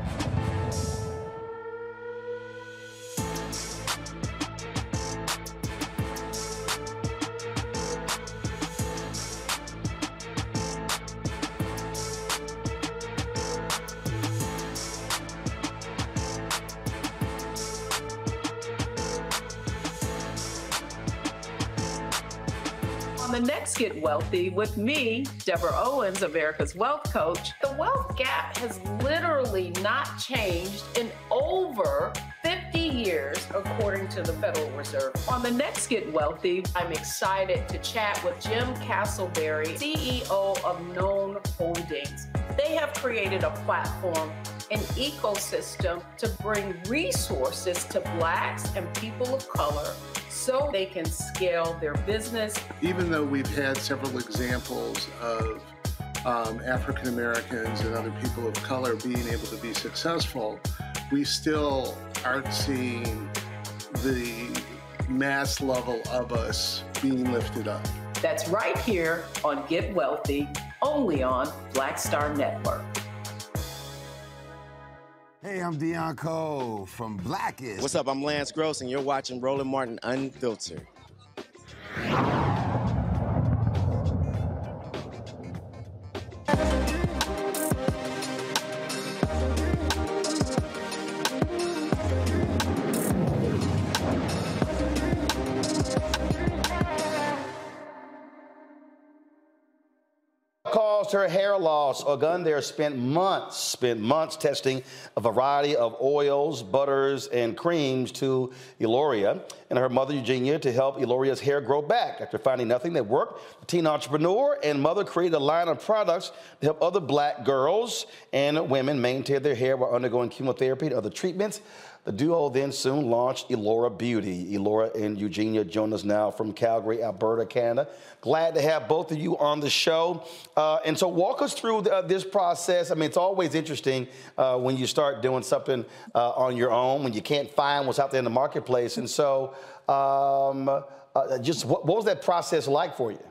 On next Get Wealthy with me, Deborah Owens, America's Wealth Coach. The wealth gap has literally not changed in over 50 years, according to the Federal Reserve. On the next Get Wealthy, I'm excited to chat with Jim Castleberry, CEO of Known Holdings. They have created a platform an ecosystem to bring resources to Blacks and people of color so they can scale their business. Even though we've had several examples of um, African Americans and other people of color being able to be successful, we still aren't seeing the mass level of us being lifted up. That's right here on Get Wealthy, only on Black Star Network. Hey, I'm Deon Cole from black-ish. What's up? I'm Lance Gross, and you're watching Roland Martin Unfiltered. Caused her hair loss. Ogun there spent months, spent months testing a variety of oils, butters, and creams to Eliora. and her mother Eugenia to help Eliora's hair grow back. After finding nothing that worked, the teen entrepreneur and mother created a line of products to help other black girls and women maintain their hair while undergoing chemotherapy and other treatments. The duo then soon launched Eliora Beauty. Eliora and Eugenia join us now from Calgary, Alberta, Canada. Glad to have both of you on the show. Uh, and so, walk us through the, uh, this process. I mean, it's always interesting uh, when you start doing something uh, on your own, when you can't find what's out there in the marketplace. And so, um, uh, just what, what was that process like for you?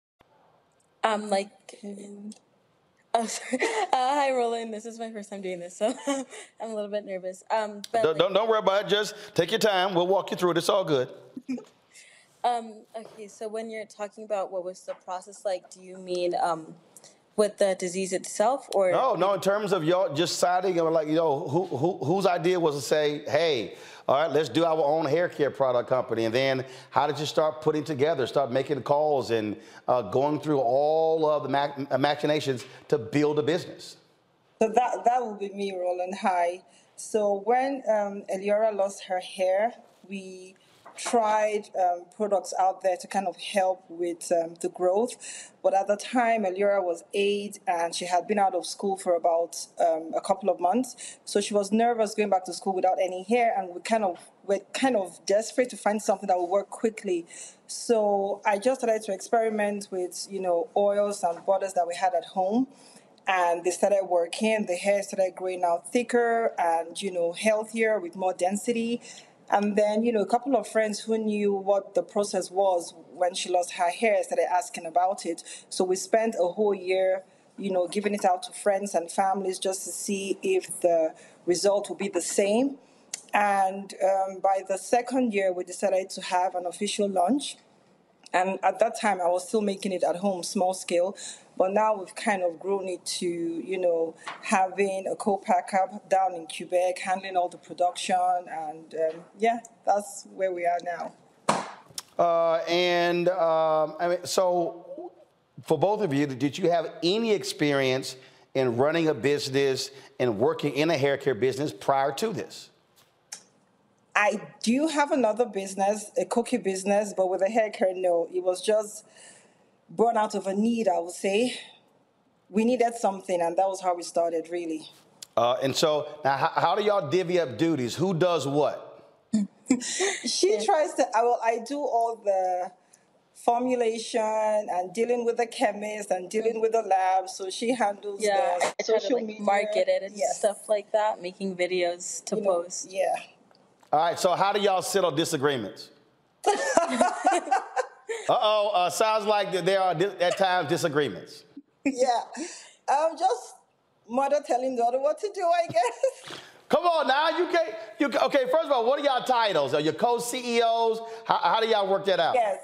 I'm like, [LAUGHS] oh, sorry. Uh, hi, Roland. This is my first time doing this, so [LAUGHS] I'm a little bit nervous. Um, but don't, don't, don't worry about it. Just take your time. We'll walk you through it. It's all good. [LAUGHS] um, okay, so when you're talking about what was the process like, do you mean um, with the disease itself, or no, no? In terms of y'all just siding, like you know, who, who whose idea was to say, hey, all right, let's do our own hair care product company. And then how did you start putting together, start making calls and uh, going through all of the mach- machinations to build a business? So that, that would be me, Roland. Hi. So when um, Eliora lost her hair, we tried um, products out there to kind of help with um, the growth. But at the time, Eliora was eight and she had been out of school for about um, a couple of months. So she was nervous going back to school without any hair, and we kind of were kind of desperate to find something that would work quickly. So I just started to experiment with you know oils and butters that we had at home and they started working. The hair started growing out thicker and you know healthier with more density. And then, you know, a couple of friends who knew what the process was when she lost her hair started asking about it. So we spent a whole year, you know, giving it out to friends and families just to see if the result would be the same. And um, by the second year, we decided to have an official launch. And at that time, I was still making it at home, small scale. But now we've kind of grown it to, you know, having a co-packer down in Quebec, handling all the production, and um, yeah, that's where we are now. Uh, and um, I mean, so for both of you, did you have any experience in running a business and working in a hair care business prior to this? I do have another business, a cookie business, but with a hair care, no. It was just born out of a need, I would say. We needed something, and that was how we started, really. Uh, and so, now, how, how, do y'all divvy up duties? Who does what? [LAUGHS] she yeah. tries to. I, well, I do all the formulation and dealing with the chemist and dealing with the lab. So she handles yeah, the social like media, market it and yes. stuff like that, making videos to you post. Know, yeah. All right. So how do y'all settle disagreements? [LAUGHS] Uh-oh, uh, sounds like there are at times disagreements. Yeah, um, just mother telling daughter what to do, I guess. Come on now, you can't. You okay? First of all, what are y'all titles? Are you co-CEOs? How, how do y'all work that out? Yes.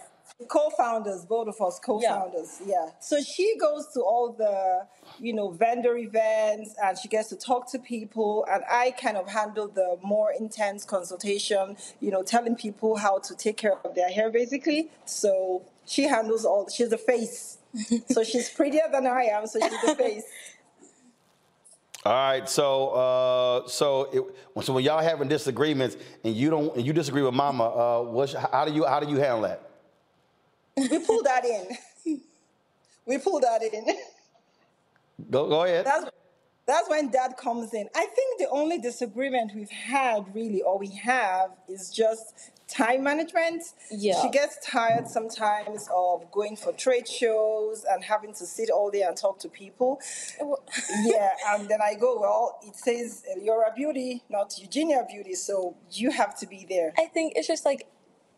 Co-founders, both of us co-founders. Yeah. yeah. So she goes to all the, you know, vendor events and she gets to talk to people and I kind of handle the more intense consultation, you know, telling people how to take care of their hair basically. So she handles all she's the face. [LAUGHS] so she's prettier than I am, so she's the [LAUGHS] face. All right, so uh, so it, so when y'all having disagreements and you don't and you disagree with Mama, uh, what's, how do you how do you handle that? We pull that in. we pull that in. Go go ahead. That's that's when Dad comes in. I think the only disagreement we've had really, or we have, is just time management. Yeah. She gets tired sometimes of going for trade shows and having to sit all day and talk to people. [LAUGHS] yeah, and then I go, well, it says Eliora Beauty, not Eugenia Beauty, so you have to be there. I think it's just like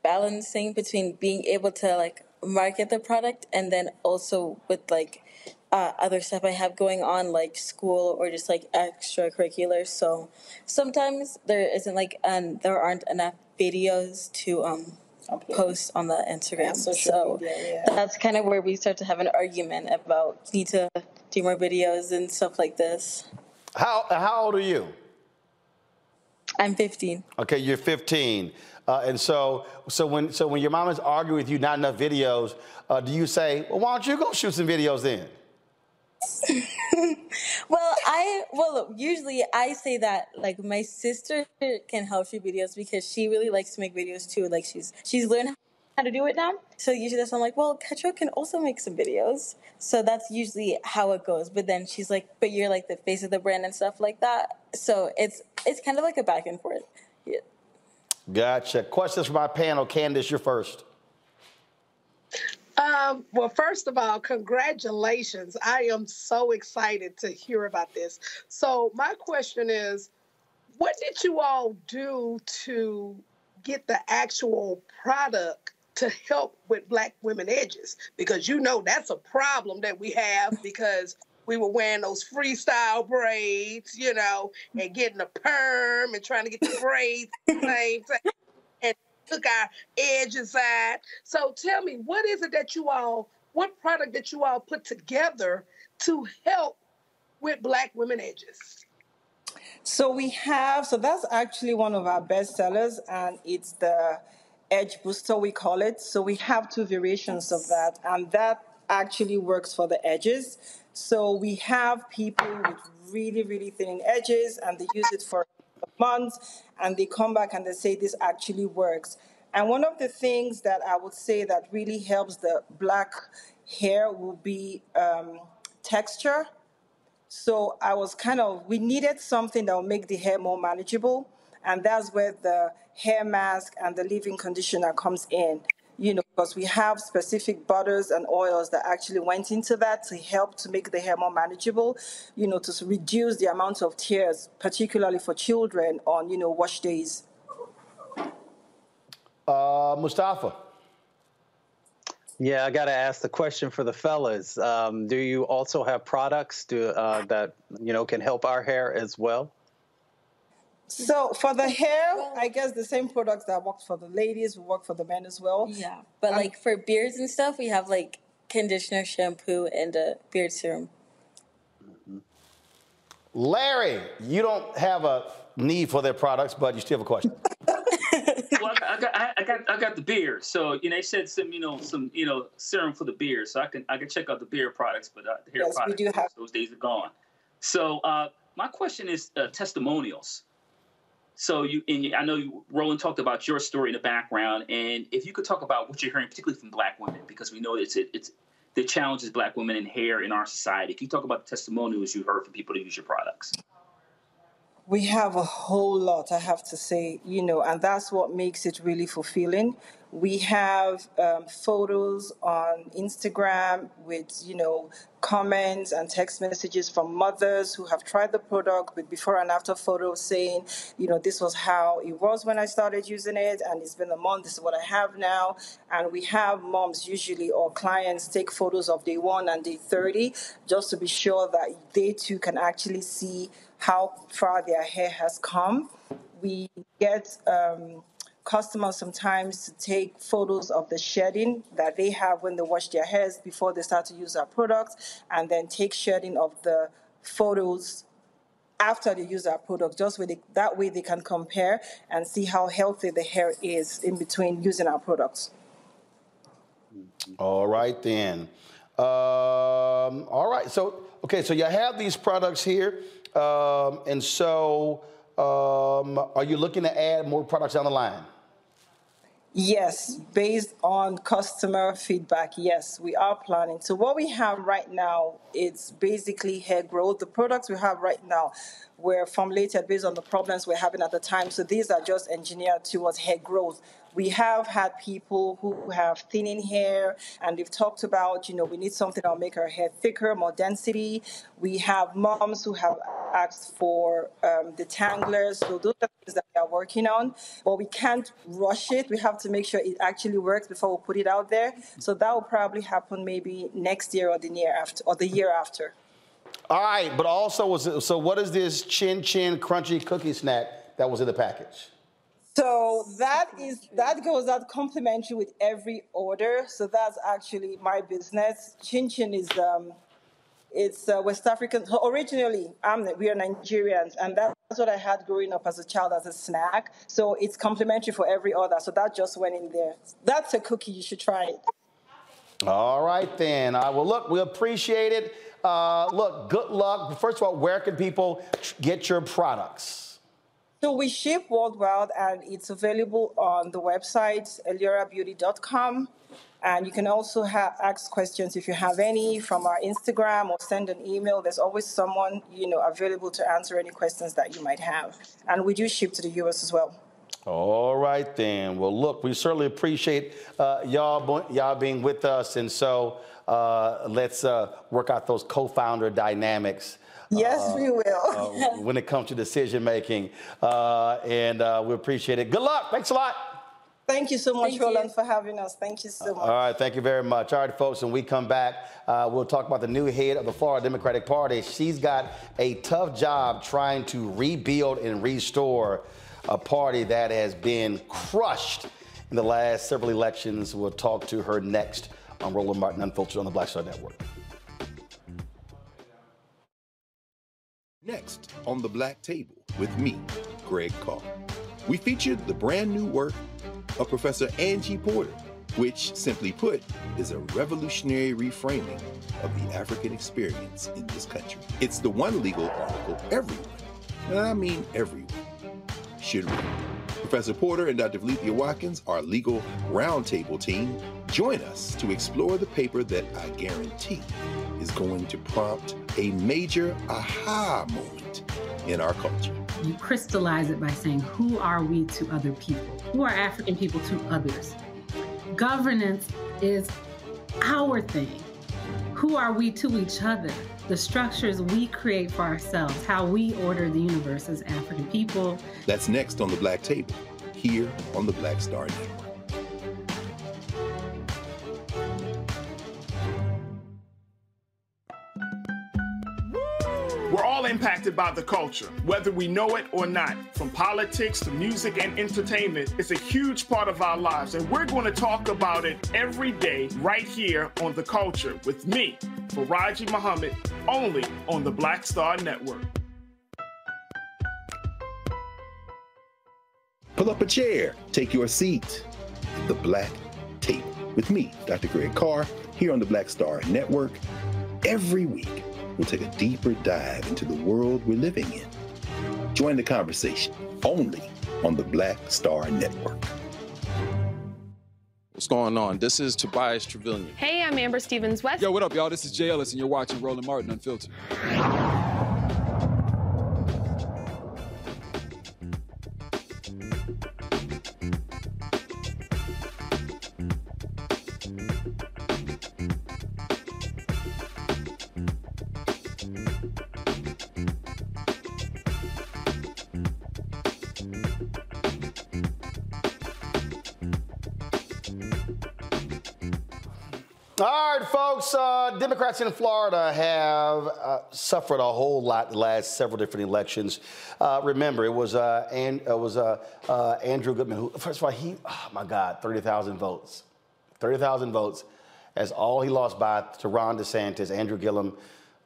balancing between being able to like market the product and then also with like uh, other stuff I have going on, like school or just like extracurriculars. So sometimes there isn't like, and there aren't enough videos to um, post on the Instagram. so media, yeah. that's kind of where we start to have an argument about need to do more videos and stuff like this. How how old are you? I'm 15. Okay, you're 15. Uh, and so, so when so when your mom is arguing with you, not enough videos, uh, do you say, "Well, why don't you go shoot some videos then"? [LAUGHS] well, I well usually I say that like my sister can help shoot videos because she really likes to make videos too. Like she's she's learned how to do it now. So usually that's I'm like, well, Ketro can also make some videos. So that's usually how it goes. But then she's like, but you're like the face of the brand and stuff like that. So it's it's kind of like a back and forth. Gotcha. Questions for my panel. Candace, you're first. Um, well, first of all, congratulations. I am so excited to hear about this. So, my question is what did you all do to get the actual product to help with black women edges? Because you know that's a problem that we have because we were wearing those freestyle braids, you know, and getting a perm and trying to get the braids the [LAUGHS] same thing took our edges out. So tell me, what is it that you all, what product that you all put together to help with Black women edges? So we have, so that's actually one of our best sellers, and it's the Edge Booster, we call it. So we have two variations of that, and that actually works for the edges. So we have people with really, really thinning edges, and they use it for months and they come back and they say this actually works. And one of the things that I would say that really helps the black hair will be um, texture. So I was kind of, we needed something that will make the hair more manageable. And that's where the hair mask and the leave-in conditioner comes in you know, because we have specific butters and oils that actually went into that to help to make the hair more manageable, you know, to reduce the amount of tears, particularly for children on, you know, wash days. Uh, Mustafa. Yeah, I got to ask the question for the fellas. Um, do you also have products to, uh, that you know can help our hair as well? So for the hair, I guess the same products that work for the ladies will work for the men as well. Yeah, but um, like for beards and stuff, we have like conditioner, shampoo, and a beard serum. Larry, you don't have a need for their products, but you still have a question. [LAUGHS] well, I got, I got, I got the beard. So you know, they said some, you know, some, you know, serum for the beard. So I can, I can check out the beard products, but uh, the hair yes, products, we do have. those days are gone. So uh, my question is uh, testimonials. So you and I know you, Roland talked about your story in the background, and if you could talk about what you're hearing, particularly from Black women, because we know it's it's the challenges Black women in hair in our society. Can you talk about the testimonials you heard from people to use your products? We have a whole lot, I have to say, you know, and that's what makes it really fulfilling. We have um, photos on Instagram with, you know, comments and text messages from mothers who have tried the product with before and after photos saying, you know, this was how it was when I started using it, and it's been a month, this is what I have now. And we have moms usually or clients take photos of day one and day 30 just to be sure that they too can actually see how far their hair has come. We get um, customers sometimes to take photos of the shedding that they have when they wash their hairs before they start to use our products, and then take shedding of the photos after they use our product. Just with they, that way they can compare and see how healthy the hair is in between using our products. All right then. Um, all right. So okay. So you have these products here, um, and so um, are you looking to add more products down the line? Yes, based on customer feedback, yes, we are planning. So what we have right now is basically hair growth. The products we have right now were formulated based on the problems we're having at the time. So these are just engineered towards hair growth. We have had people who have thinning hair, and they've talked about, you know, we need something that'll make our hair thicker, more density. We have moms who have asked for um, detanglers. So those are things that we are working on, but we can't rush it. We have to make sure it actually works before we put it out there. So that will probably happen maybe next year or the year after, or the year after. All right, but also, was so what is this chin chin crunchy cookie snack that was in the package? So that is that goes out complimentary with every order. So that's actually my business. Chin Chin is um, it's uh, West African. Originally, I'm we are Nigerians, and that's what I had growing up as a child as a snack. So it's complimentary for every order. So that just went in there. That's a cookie. You should try it. All right then. Uh, well, look, we appreciate it. Uh, look, good luck. First of all, where can people get your products? So we ship worldwide, and it's available on the website eliorabeauty.com. And you can also ha- ask questions if you have any from our Instagram or send an email. There's always someone you know available to answer any questions that you might have. And we do ship to the U.S. as well. All right then. Well, look, we certainly appreciate uh, y'all y'all being with us, and so uh, let's uh, work out those co-founder dynamics Yes, uh, we will. uh, when it comes to decision making, uh, and uh, we appreciate it. Good luck. Thanks a lot. Thank you so much, thank Roland, you. for having us. Thank you so much. All right, thank you very much. All right, folks, when we come back, uh, we'll talk about the new head of the Florida Democratic Party. She's got a tough job trying to rebuild and restore a party that has been crushed in the last several elections. We'll talk to her next on Roland Martin Unfiltered on the Black Star Network. Next on the Black Table with me, Greg Carr. We featured the brand new work of Professor Angie Porter, which, simply put, is a revolutionary reframing of the African experience in this country. It's the one legal article everyone, and I mean everyone, should read. Professor Porter and Dr. Valethia Watkins, our legal roundtable team, join us to explore the paper that I guarantee is going to prompt a major aha moment in our culture. You crystallize it by saying, Who are we to other people? Who are African people to others? Governance is our thing. Who are we to each other? The structures we create for ourselves, how we order the universe as African people. That's next on the Black Table, here on the Black Star Network. Impacted by the culture, whether we know it or not. From politics to music and entertainment, it's a huge part of our lives, and we're going to talk about it every day right here on The Culture with me, Faraji Muhammad, only on the Black Star Network. Pull up a chair, take your seat. The Black Table with me, Dr. Greg Carr, here on the Black Star Network every week we'll take a deeper dive into the world we're living in. Join the conversation only on the Black Star Network. What's going on? This is Tobias Truvillion. Hey, I'm Amber Stevens West. Yo, what up, y'all? This is Jay Ellis, and you're watching Roland Martin Unfiltered. Folks. Uh, Democrats in Florida have uh, suffered a whole lot the last several different elections. Uh, remember, it was uh, and it was uh, uh, Andrew Goodman. Who, first of all, he oh my God, thirty thousand votes, thirty thousand votes. As all he lost by to Ron DeSantis, Andrew Gillum.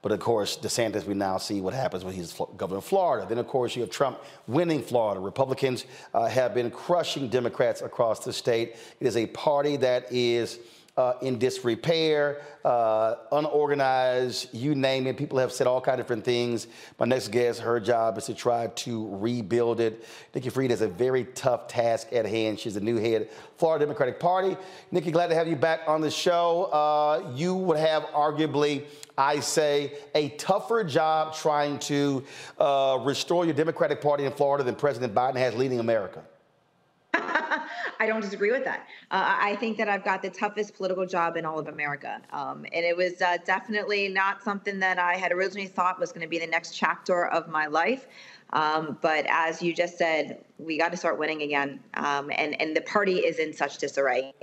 But of course, DeSantis, we now see what happens when he's governor of Florida. Then, of course, you have Trump winning Florida. Republicans have been crushing Democrats across the state. It is a party that is uh, in disrepair, uh, unorganized, you name it. People have said all kinds of different things. My next guest, her job is to try to rebuild it. Nikki Fried has a very tough task at hand. She's the new head Florida Democratic Party. Nikki, glad to have you back on the show. Uh, you would have arguably, I say, a tougher job trying to uh, restore your Democratic Party in Florida than President Biden has leading America. I don't disagree with that. Uh, I think that I've got the toughest political job in all of America. Um, and it was uh, definitely not something that I had originally thought was going to be the next chapter of my life. Um, but as you just said, we got to start winning again. Um, and, and the party is in such disarray,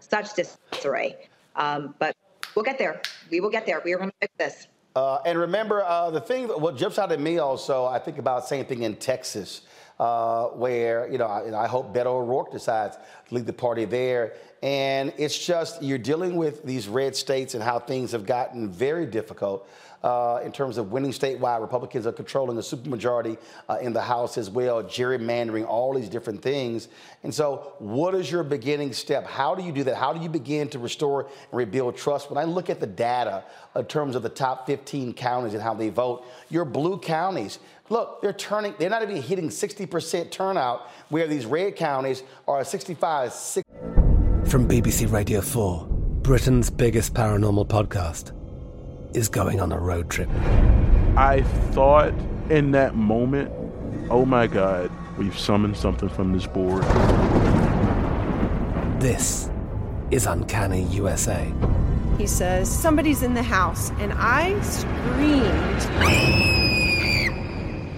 such disarray. Um, but we'll get there. We will get there. We are going to fix this. Uh, and remember, uh, the thing, what jumps out at me also, I think about same thing in Texas uh, where, you know, I, I, hope Beto O'Rourke decides to lead the party there. And it's just, you're dealing with these red states and how things have gotten very difficult. Uh, in terms of winning statewide. Republicans are controlling a supermajority uh, in the House as well, gerrymandering, all these different things. And so, what is your beginning step? How do you do that? How do you begin to restore and rebuild trust? When I look at the data in terms of the top 15 counties and how they vote, your blue counties, Look, they're turning, they're not even hitting 60% turnout where these red counties are 65, 60. From BBC Radio 4, Britain's biggest paranormal podcast is going on a road trip. I thought in that moment, oh my God, we've summoned something from this board. This is Uncanny USA. He says, Somebody's in the house, and I screamed.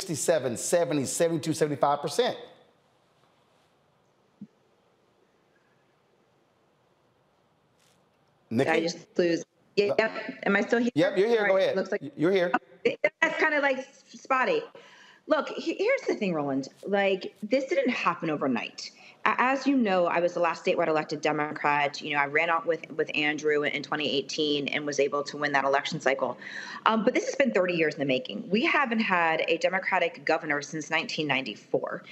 67, 70, 72, 75%. Nikki? I just lose. Yeah, yep. Am I still here? Yep, you're here. Go ahead. Looks like you're here. Oh, that's kind of like spotty. Look, here's the thing, Roland. Like this didn't happen overnight as you know, I was the last statewide elected Democrat. You know, I ran out with with Andrew in 2018 and was able to win that election cycle. Um, but this has been 30 years in the making. We haven't had a Democratic governor since 1994,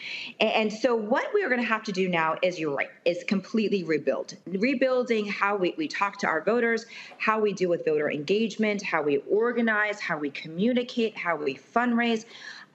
and so what we are going to have to do now is, you're right, is completely rebuild, rebuilding how we, we talk to our voters, how we deal with voter engagement, how we organize, how we communicate, how we fundraise.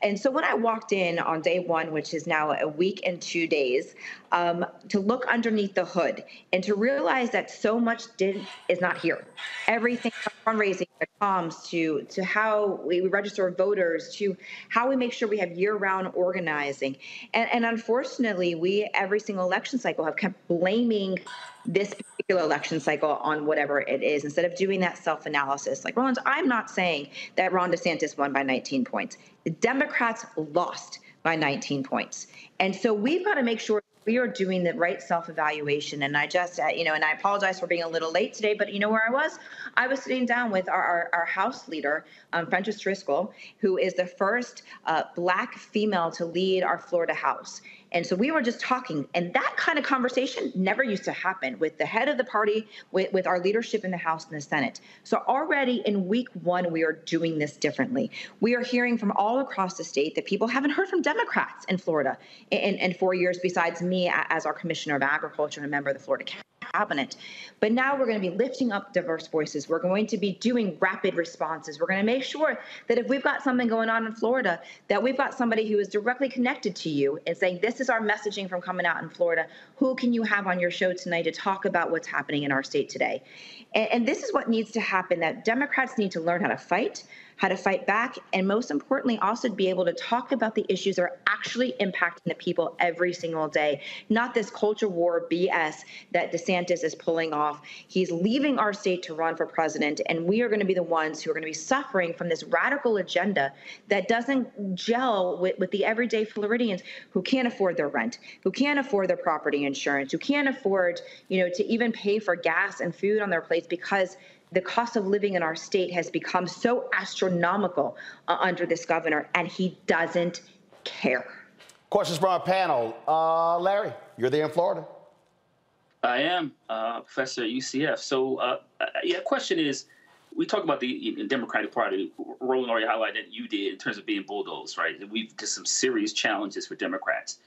And so when I walked in on day one, which is now a week and two days, um, to look underneath the hood and to realize that so much did is not here. Everything from fundraising to comms to to how we register voters to how we make sure we have year-round organizing. And, and unfortunately, we every single election cycle have kept blaming this particular election cycle on whatever it is instead of doing that self analysis. Like, Rollins, I'm not saying that Ron DeSantis won by 19 points. The Democrats lost by 19 points. And so we've got to make sure we are doing the right self-evaluation and i just uh, you know and i apologize for being a little late today but you know where i was i was sitting down with our, our, our house leader um, Fentrice Driskell who is the first uh, black female to lead our florida house and so we were just talking, and that kind of conversation never used to happen with the head of the party, with, with our leadership in the House and the Senate. So already in week one, we are doing this differently. We are hearing from all across the state that people haven't heard from Democrats in Florida in, in four years, besides me as our Commissioner of Agriculture and a member of the Florida cabinet. But now we're going to be lifting up diverse voices. We're going to be doing rapid responses. We're going to make sure that if we've got something going on in Florida, that we've got somebody who is directly connected to you and saying, this is our messaging from coming out in Florida. Who can you have on your show tonight to talk about what's happening in our state today? And, and this is what needs to happen that Democrats need to learn how to fight how to fight back, and most importantly, also to be able to talk about the issues that are actually impacting the people every single day, not this culture war BS that DeSantis is pulling off. He's leaving our state to run for president, and we are going to be the ones who are going to be suffering from this radical agenda that doesn't gel with, with the everyday Floridians who can't afford their rent, who can't afford their property insurance, who can't afford, you know, to even pay for gas and food on their plates because the cost of living in our state has become so astronomical uh, under this governor, and he doesn't care. Questions from our panel. Uh, Larry, you're there in Florida. I am uh, professor at UCF. So, uh, uh, yeah, question is, we talk about the Democratic Party. Roland already highlighted that you did in terms of being bulldozed, right? We've just some serious challenges for Democrats.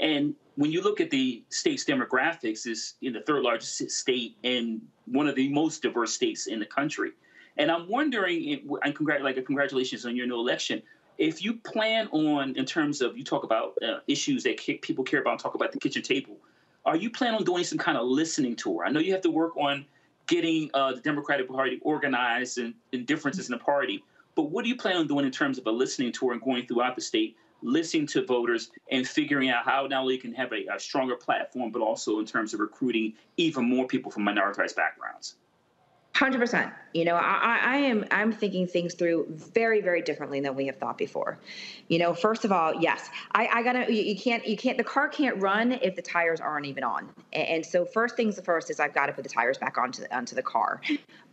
And when you look at the state's demographics, is in the third largest state and one of the most diverse states in the country. And I'm wondering, and congrat- like congratulations on your new election. If you plan on, in terms of you talk about uh, issues that people care about, and talk about the kitchen table, are you planning on doing some kind of listening tour? I know you have to work on getting uh, the Democratic Party organized and, and differences in the party, but what do you plan on doing in terms of a listening tour and going throughout the state listening to voters and figuring out how not only can have a, a stronger platform, but also in terms of recruiting even more people from minoritized backgrounds. Hundred percent. You know, I, I am I'm thinking things through very, very differently than we have thought before. You know, first of all, yes, I, I gotta. You, you can't. You can't. The car can't run if the tires aren't even on. And, and so, first things first is I've got to put the tires back onto the, onto the car.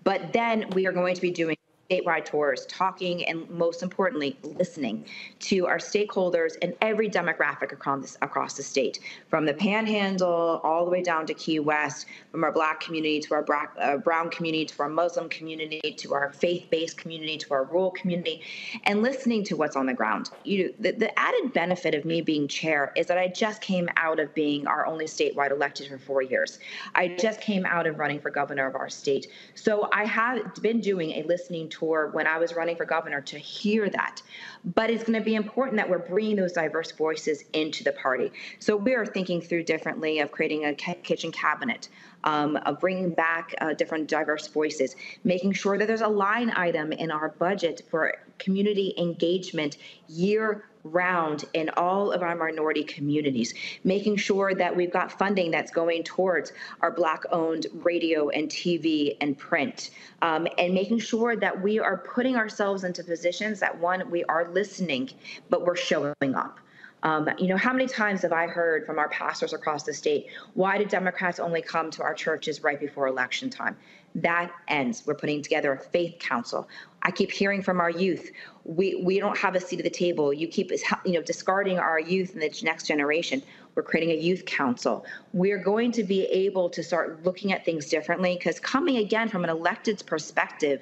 But then we are going to be doing statewide tours, talking and most importantly, listening to our stakeholders and every demographic across, across the state, from the panhandle all the way down to Key West, from our black community to our uh, brown community to our Muslim community to our faith-based community to our rural community, and listening to what's on the ground. You, the, the added benefit of me being chair is that I just came out of being our only statewide elected for four years. I just came out of running for governor of our state. So I have been doing a listening tour when I was running for governor to hear that. But it's going to be important that we're bringing those diverse voices into the party. So we are thinking through differently of creating a kitchen cabinet, um, of bringing back uh, different diverse voices, making sure that there's a line item in our budget for community engagement year round in all of our minority communities, making sure that we've got funding that's going towards our Black owned radio and TV and print, um, and making sure that we are putting ourselves into positions that one, we are listening, but we're showing up. Um, you know, how many times have I heard from our pastors across the state, why do Democrats only come to our churches right before election time? That ends. We're putting together a faith council. I keep hearing from our youth, we, we don't have a seat at the table. You keep you know discarding our youth and the next generation. We're creating a youth council. We're going to be able to start looking at things differently because coming again from an elected's perspective,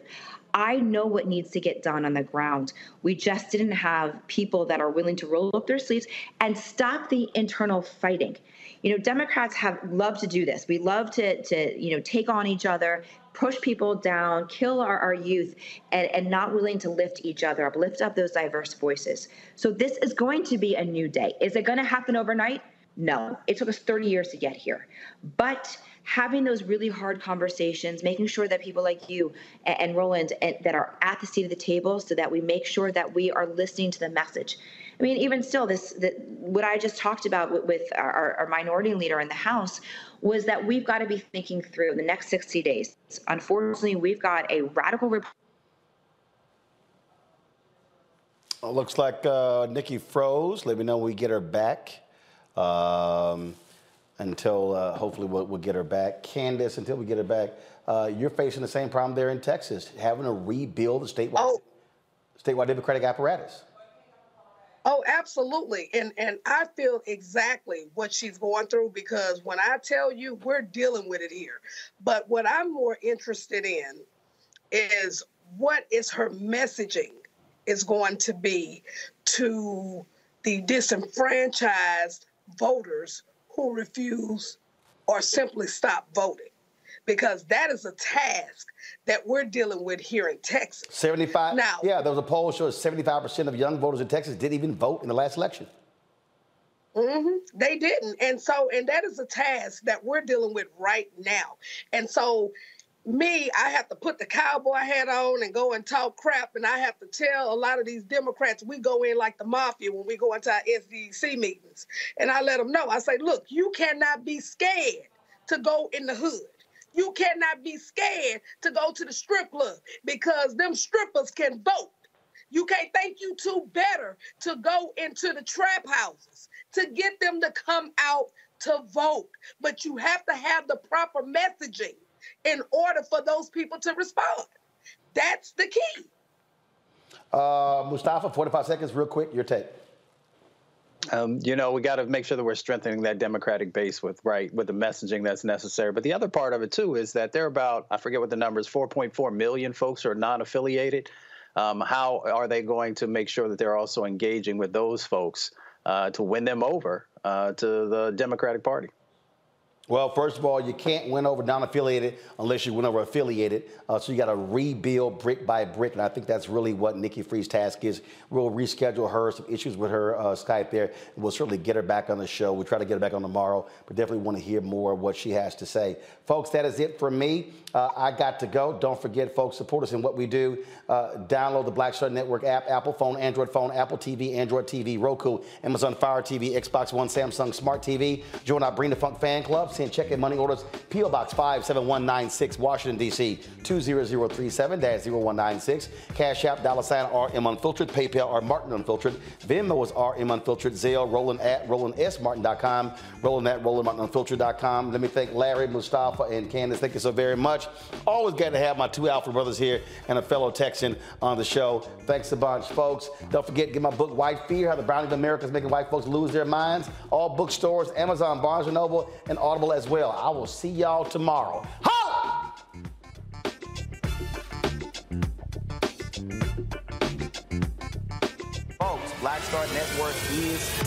I know what needs to get done on the ground. We just didn't have people that are willing to roll up their sleeves and stop the internal fighting. You know, Democrats have loved to do this. We love to to you know take on each other, push people down, kill our, our youth, and, and not willing to lift each other up, lift up those diverse voices. So this is going to be a new day. Is it going to happen overnight? No. It took us 30 years to get here. But having those really hard conversations, making sure that people like you and, and Roland and, that are at the seat of the table so that we make sure that we are listening to the message. I mean, even still, this the, what I just talked about with, with our, our, minority leader in the House was that we've got to be thinking through the next 60 days. Unfortunately, we've got a radical. Rep- looks like uh, Nikki froze. Let me know when we get her back. Um, until uh, hopefully we'll, we'll, get her back. Candace, until we get her back, uh, you're facing the same problem there in Texas, having to rebuild the statewide, oh. statewide Democratic apparatus. Oh, absolutely. And and I feel exactly what she's going through because when I tell you we're dealing with it here. But what I'm more interested in is what is her messaging is going to be to the disenfranchised voters who refuse or simply stop voting because that is a task that we're dealing with here in Texas. 75. Now, yeah, there was a poll showing 75% of young voters in Texas didn't even vote in the last election. Mm-hmm. They didn't. And so, and that is a task that we're dealing with right now. And so, me, I have to put the cowboy hat on and go and talk crap. And I have to tell a lot of these Democrats, we go in like the mafia when we go into our SDC meetings. And I let them know, I say, look, you cannot be scared to go in the hood. You cannot be scared to go to the strip club because them strippers can vote. You can't think you two better to go into the trap houses to get them to come out to vote. But you have to have the proper messaging in order for those people to respond. That's the key. Uh, Mustafa, 45 seconds, real quick, your take. Um, you know, we got to make sure that we're strengthening that Democratic base with right with the messaging that's necessary. But the other part of it too is that there are about I forget what the numbers 4.4 million folks are non-affiliated. Um, how are they going to make sure that they're also engaging with those folks uh, to win them over uh, to the Democratic Party? Well, first of all, you can't win over non-affiliated unless you win over affiliated. Uh, so you got to rebuild brick by brick, and I think that's really what Nikki Fried's task is. We'll reschedule her, some issues with her uh, Skype there, we'll certainly get her back on the show. We'll try to get her back on tomorrow, but definitely want to hear more of what she has to say. Folks, that is it for me. Uh, I got to go. Don't forget, folks, support us in what we do. Uh, download the Black Star Network app, Apple phone, Android phone, Apple TV, Android TV, Roku, Amazon Fire TV, Xbox One, Samsung Smart TV. Join our Bring the Funk fan club. Send check and money orders. P.O. Box 57196, Washington, D.C. 20037-0196. Cash App, dollar sign RM Unfiltered. PayPal or Martin Unfiltered. Venmo is RM Unfiltered. Zelle, Roland at RolandSMartin.com. Roland at RolandMartinUnfiltered.com. Let me thank Larry, Mustafa, and Candace. Thank you so very much. Always got to have my two Alpha brothers here and a fellow Texan on the show. Thanks a bunch, folks. Don't forget, to get my book, White Fear, How the Browning of America is Making White Folks Lose Their Minds. All bookstores, Amazon, Barnes & Noble, and Audible as well. I will see y'all tomorrow. Folks, Black Star Network is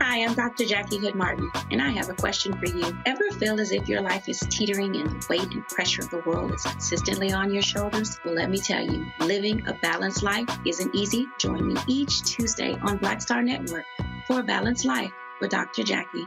Hi, I'm Dr. Jackie Hood Martin, and I have a question for you. Ever feel as if your life is teetering and the weight and pressure of the world is consistently on your shoulders? Well, let me tell you, living a balanced life isn't easy. Join me each Tuesday on Black Star Network for a balanced life with Dr. Jackie.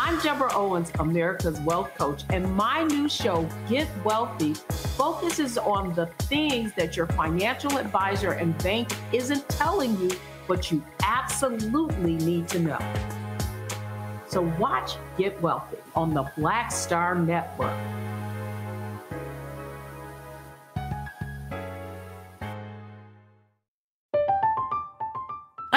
I'm Deborah Owens, America's Wealth Coach, and my new show, Get Wealthy, focuses on the things that your financial advisor and bank isn't telling you, but you absolutely need to know. So watch Get Wealthy on the Black Star Network.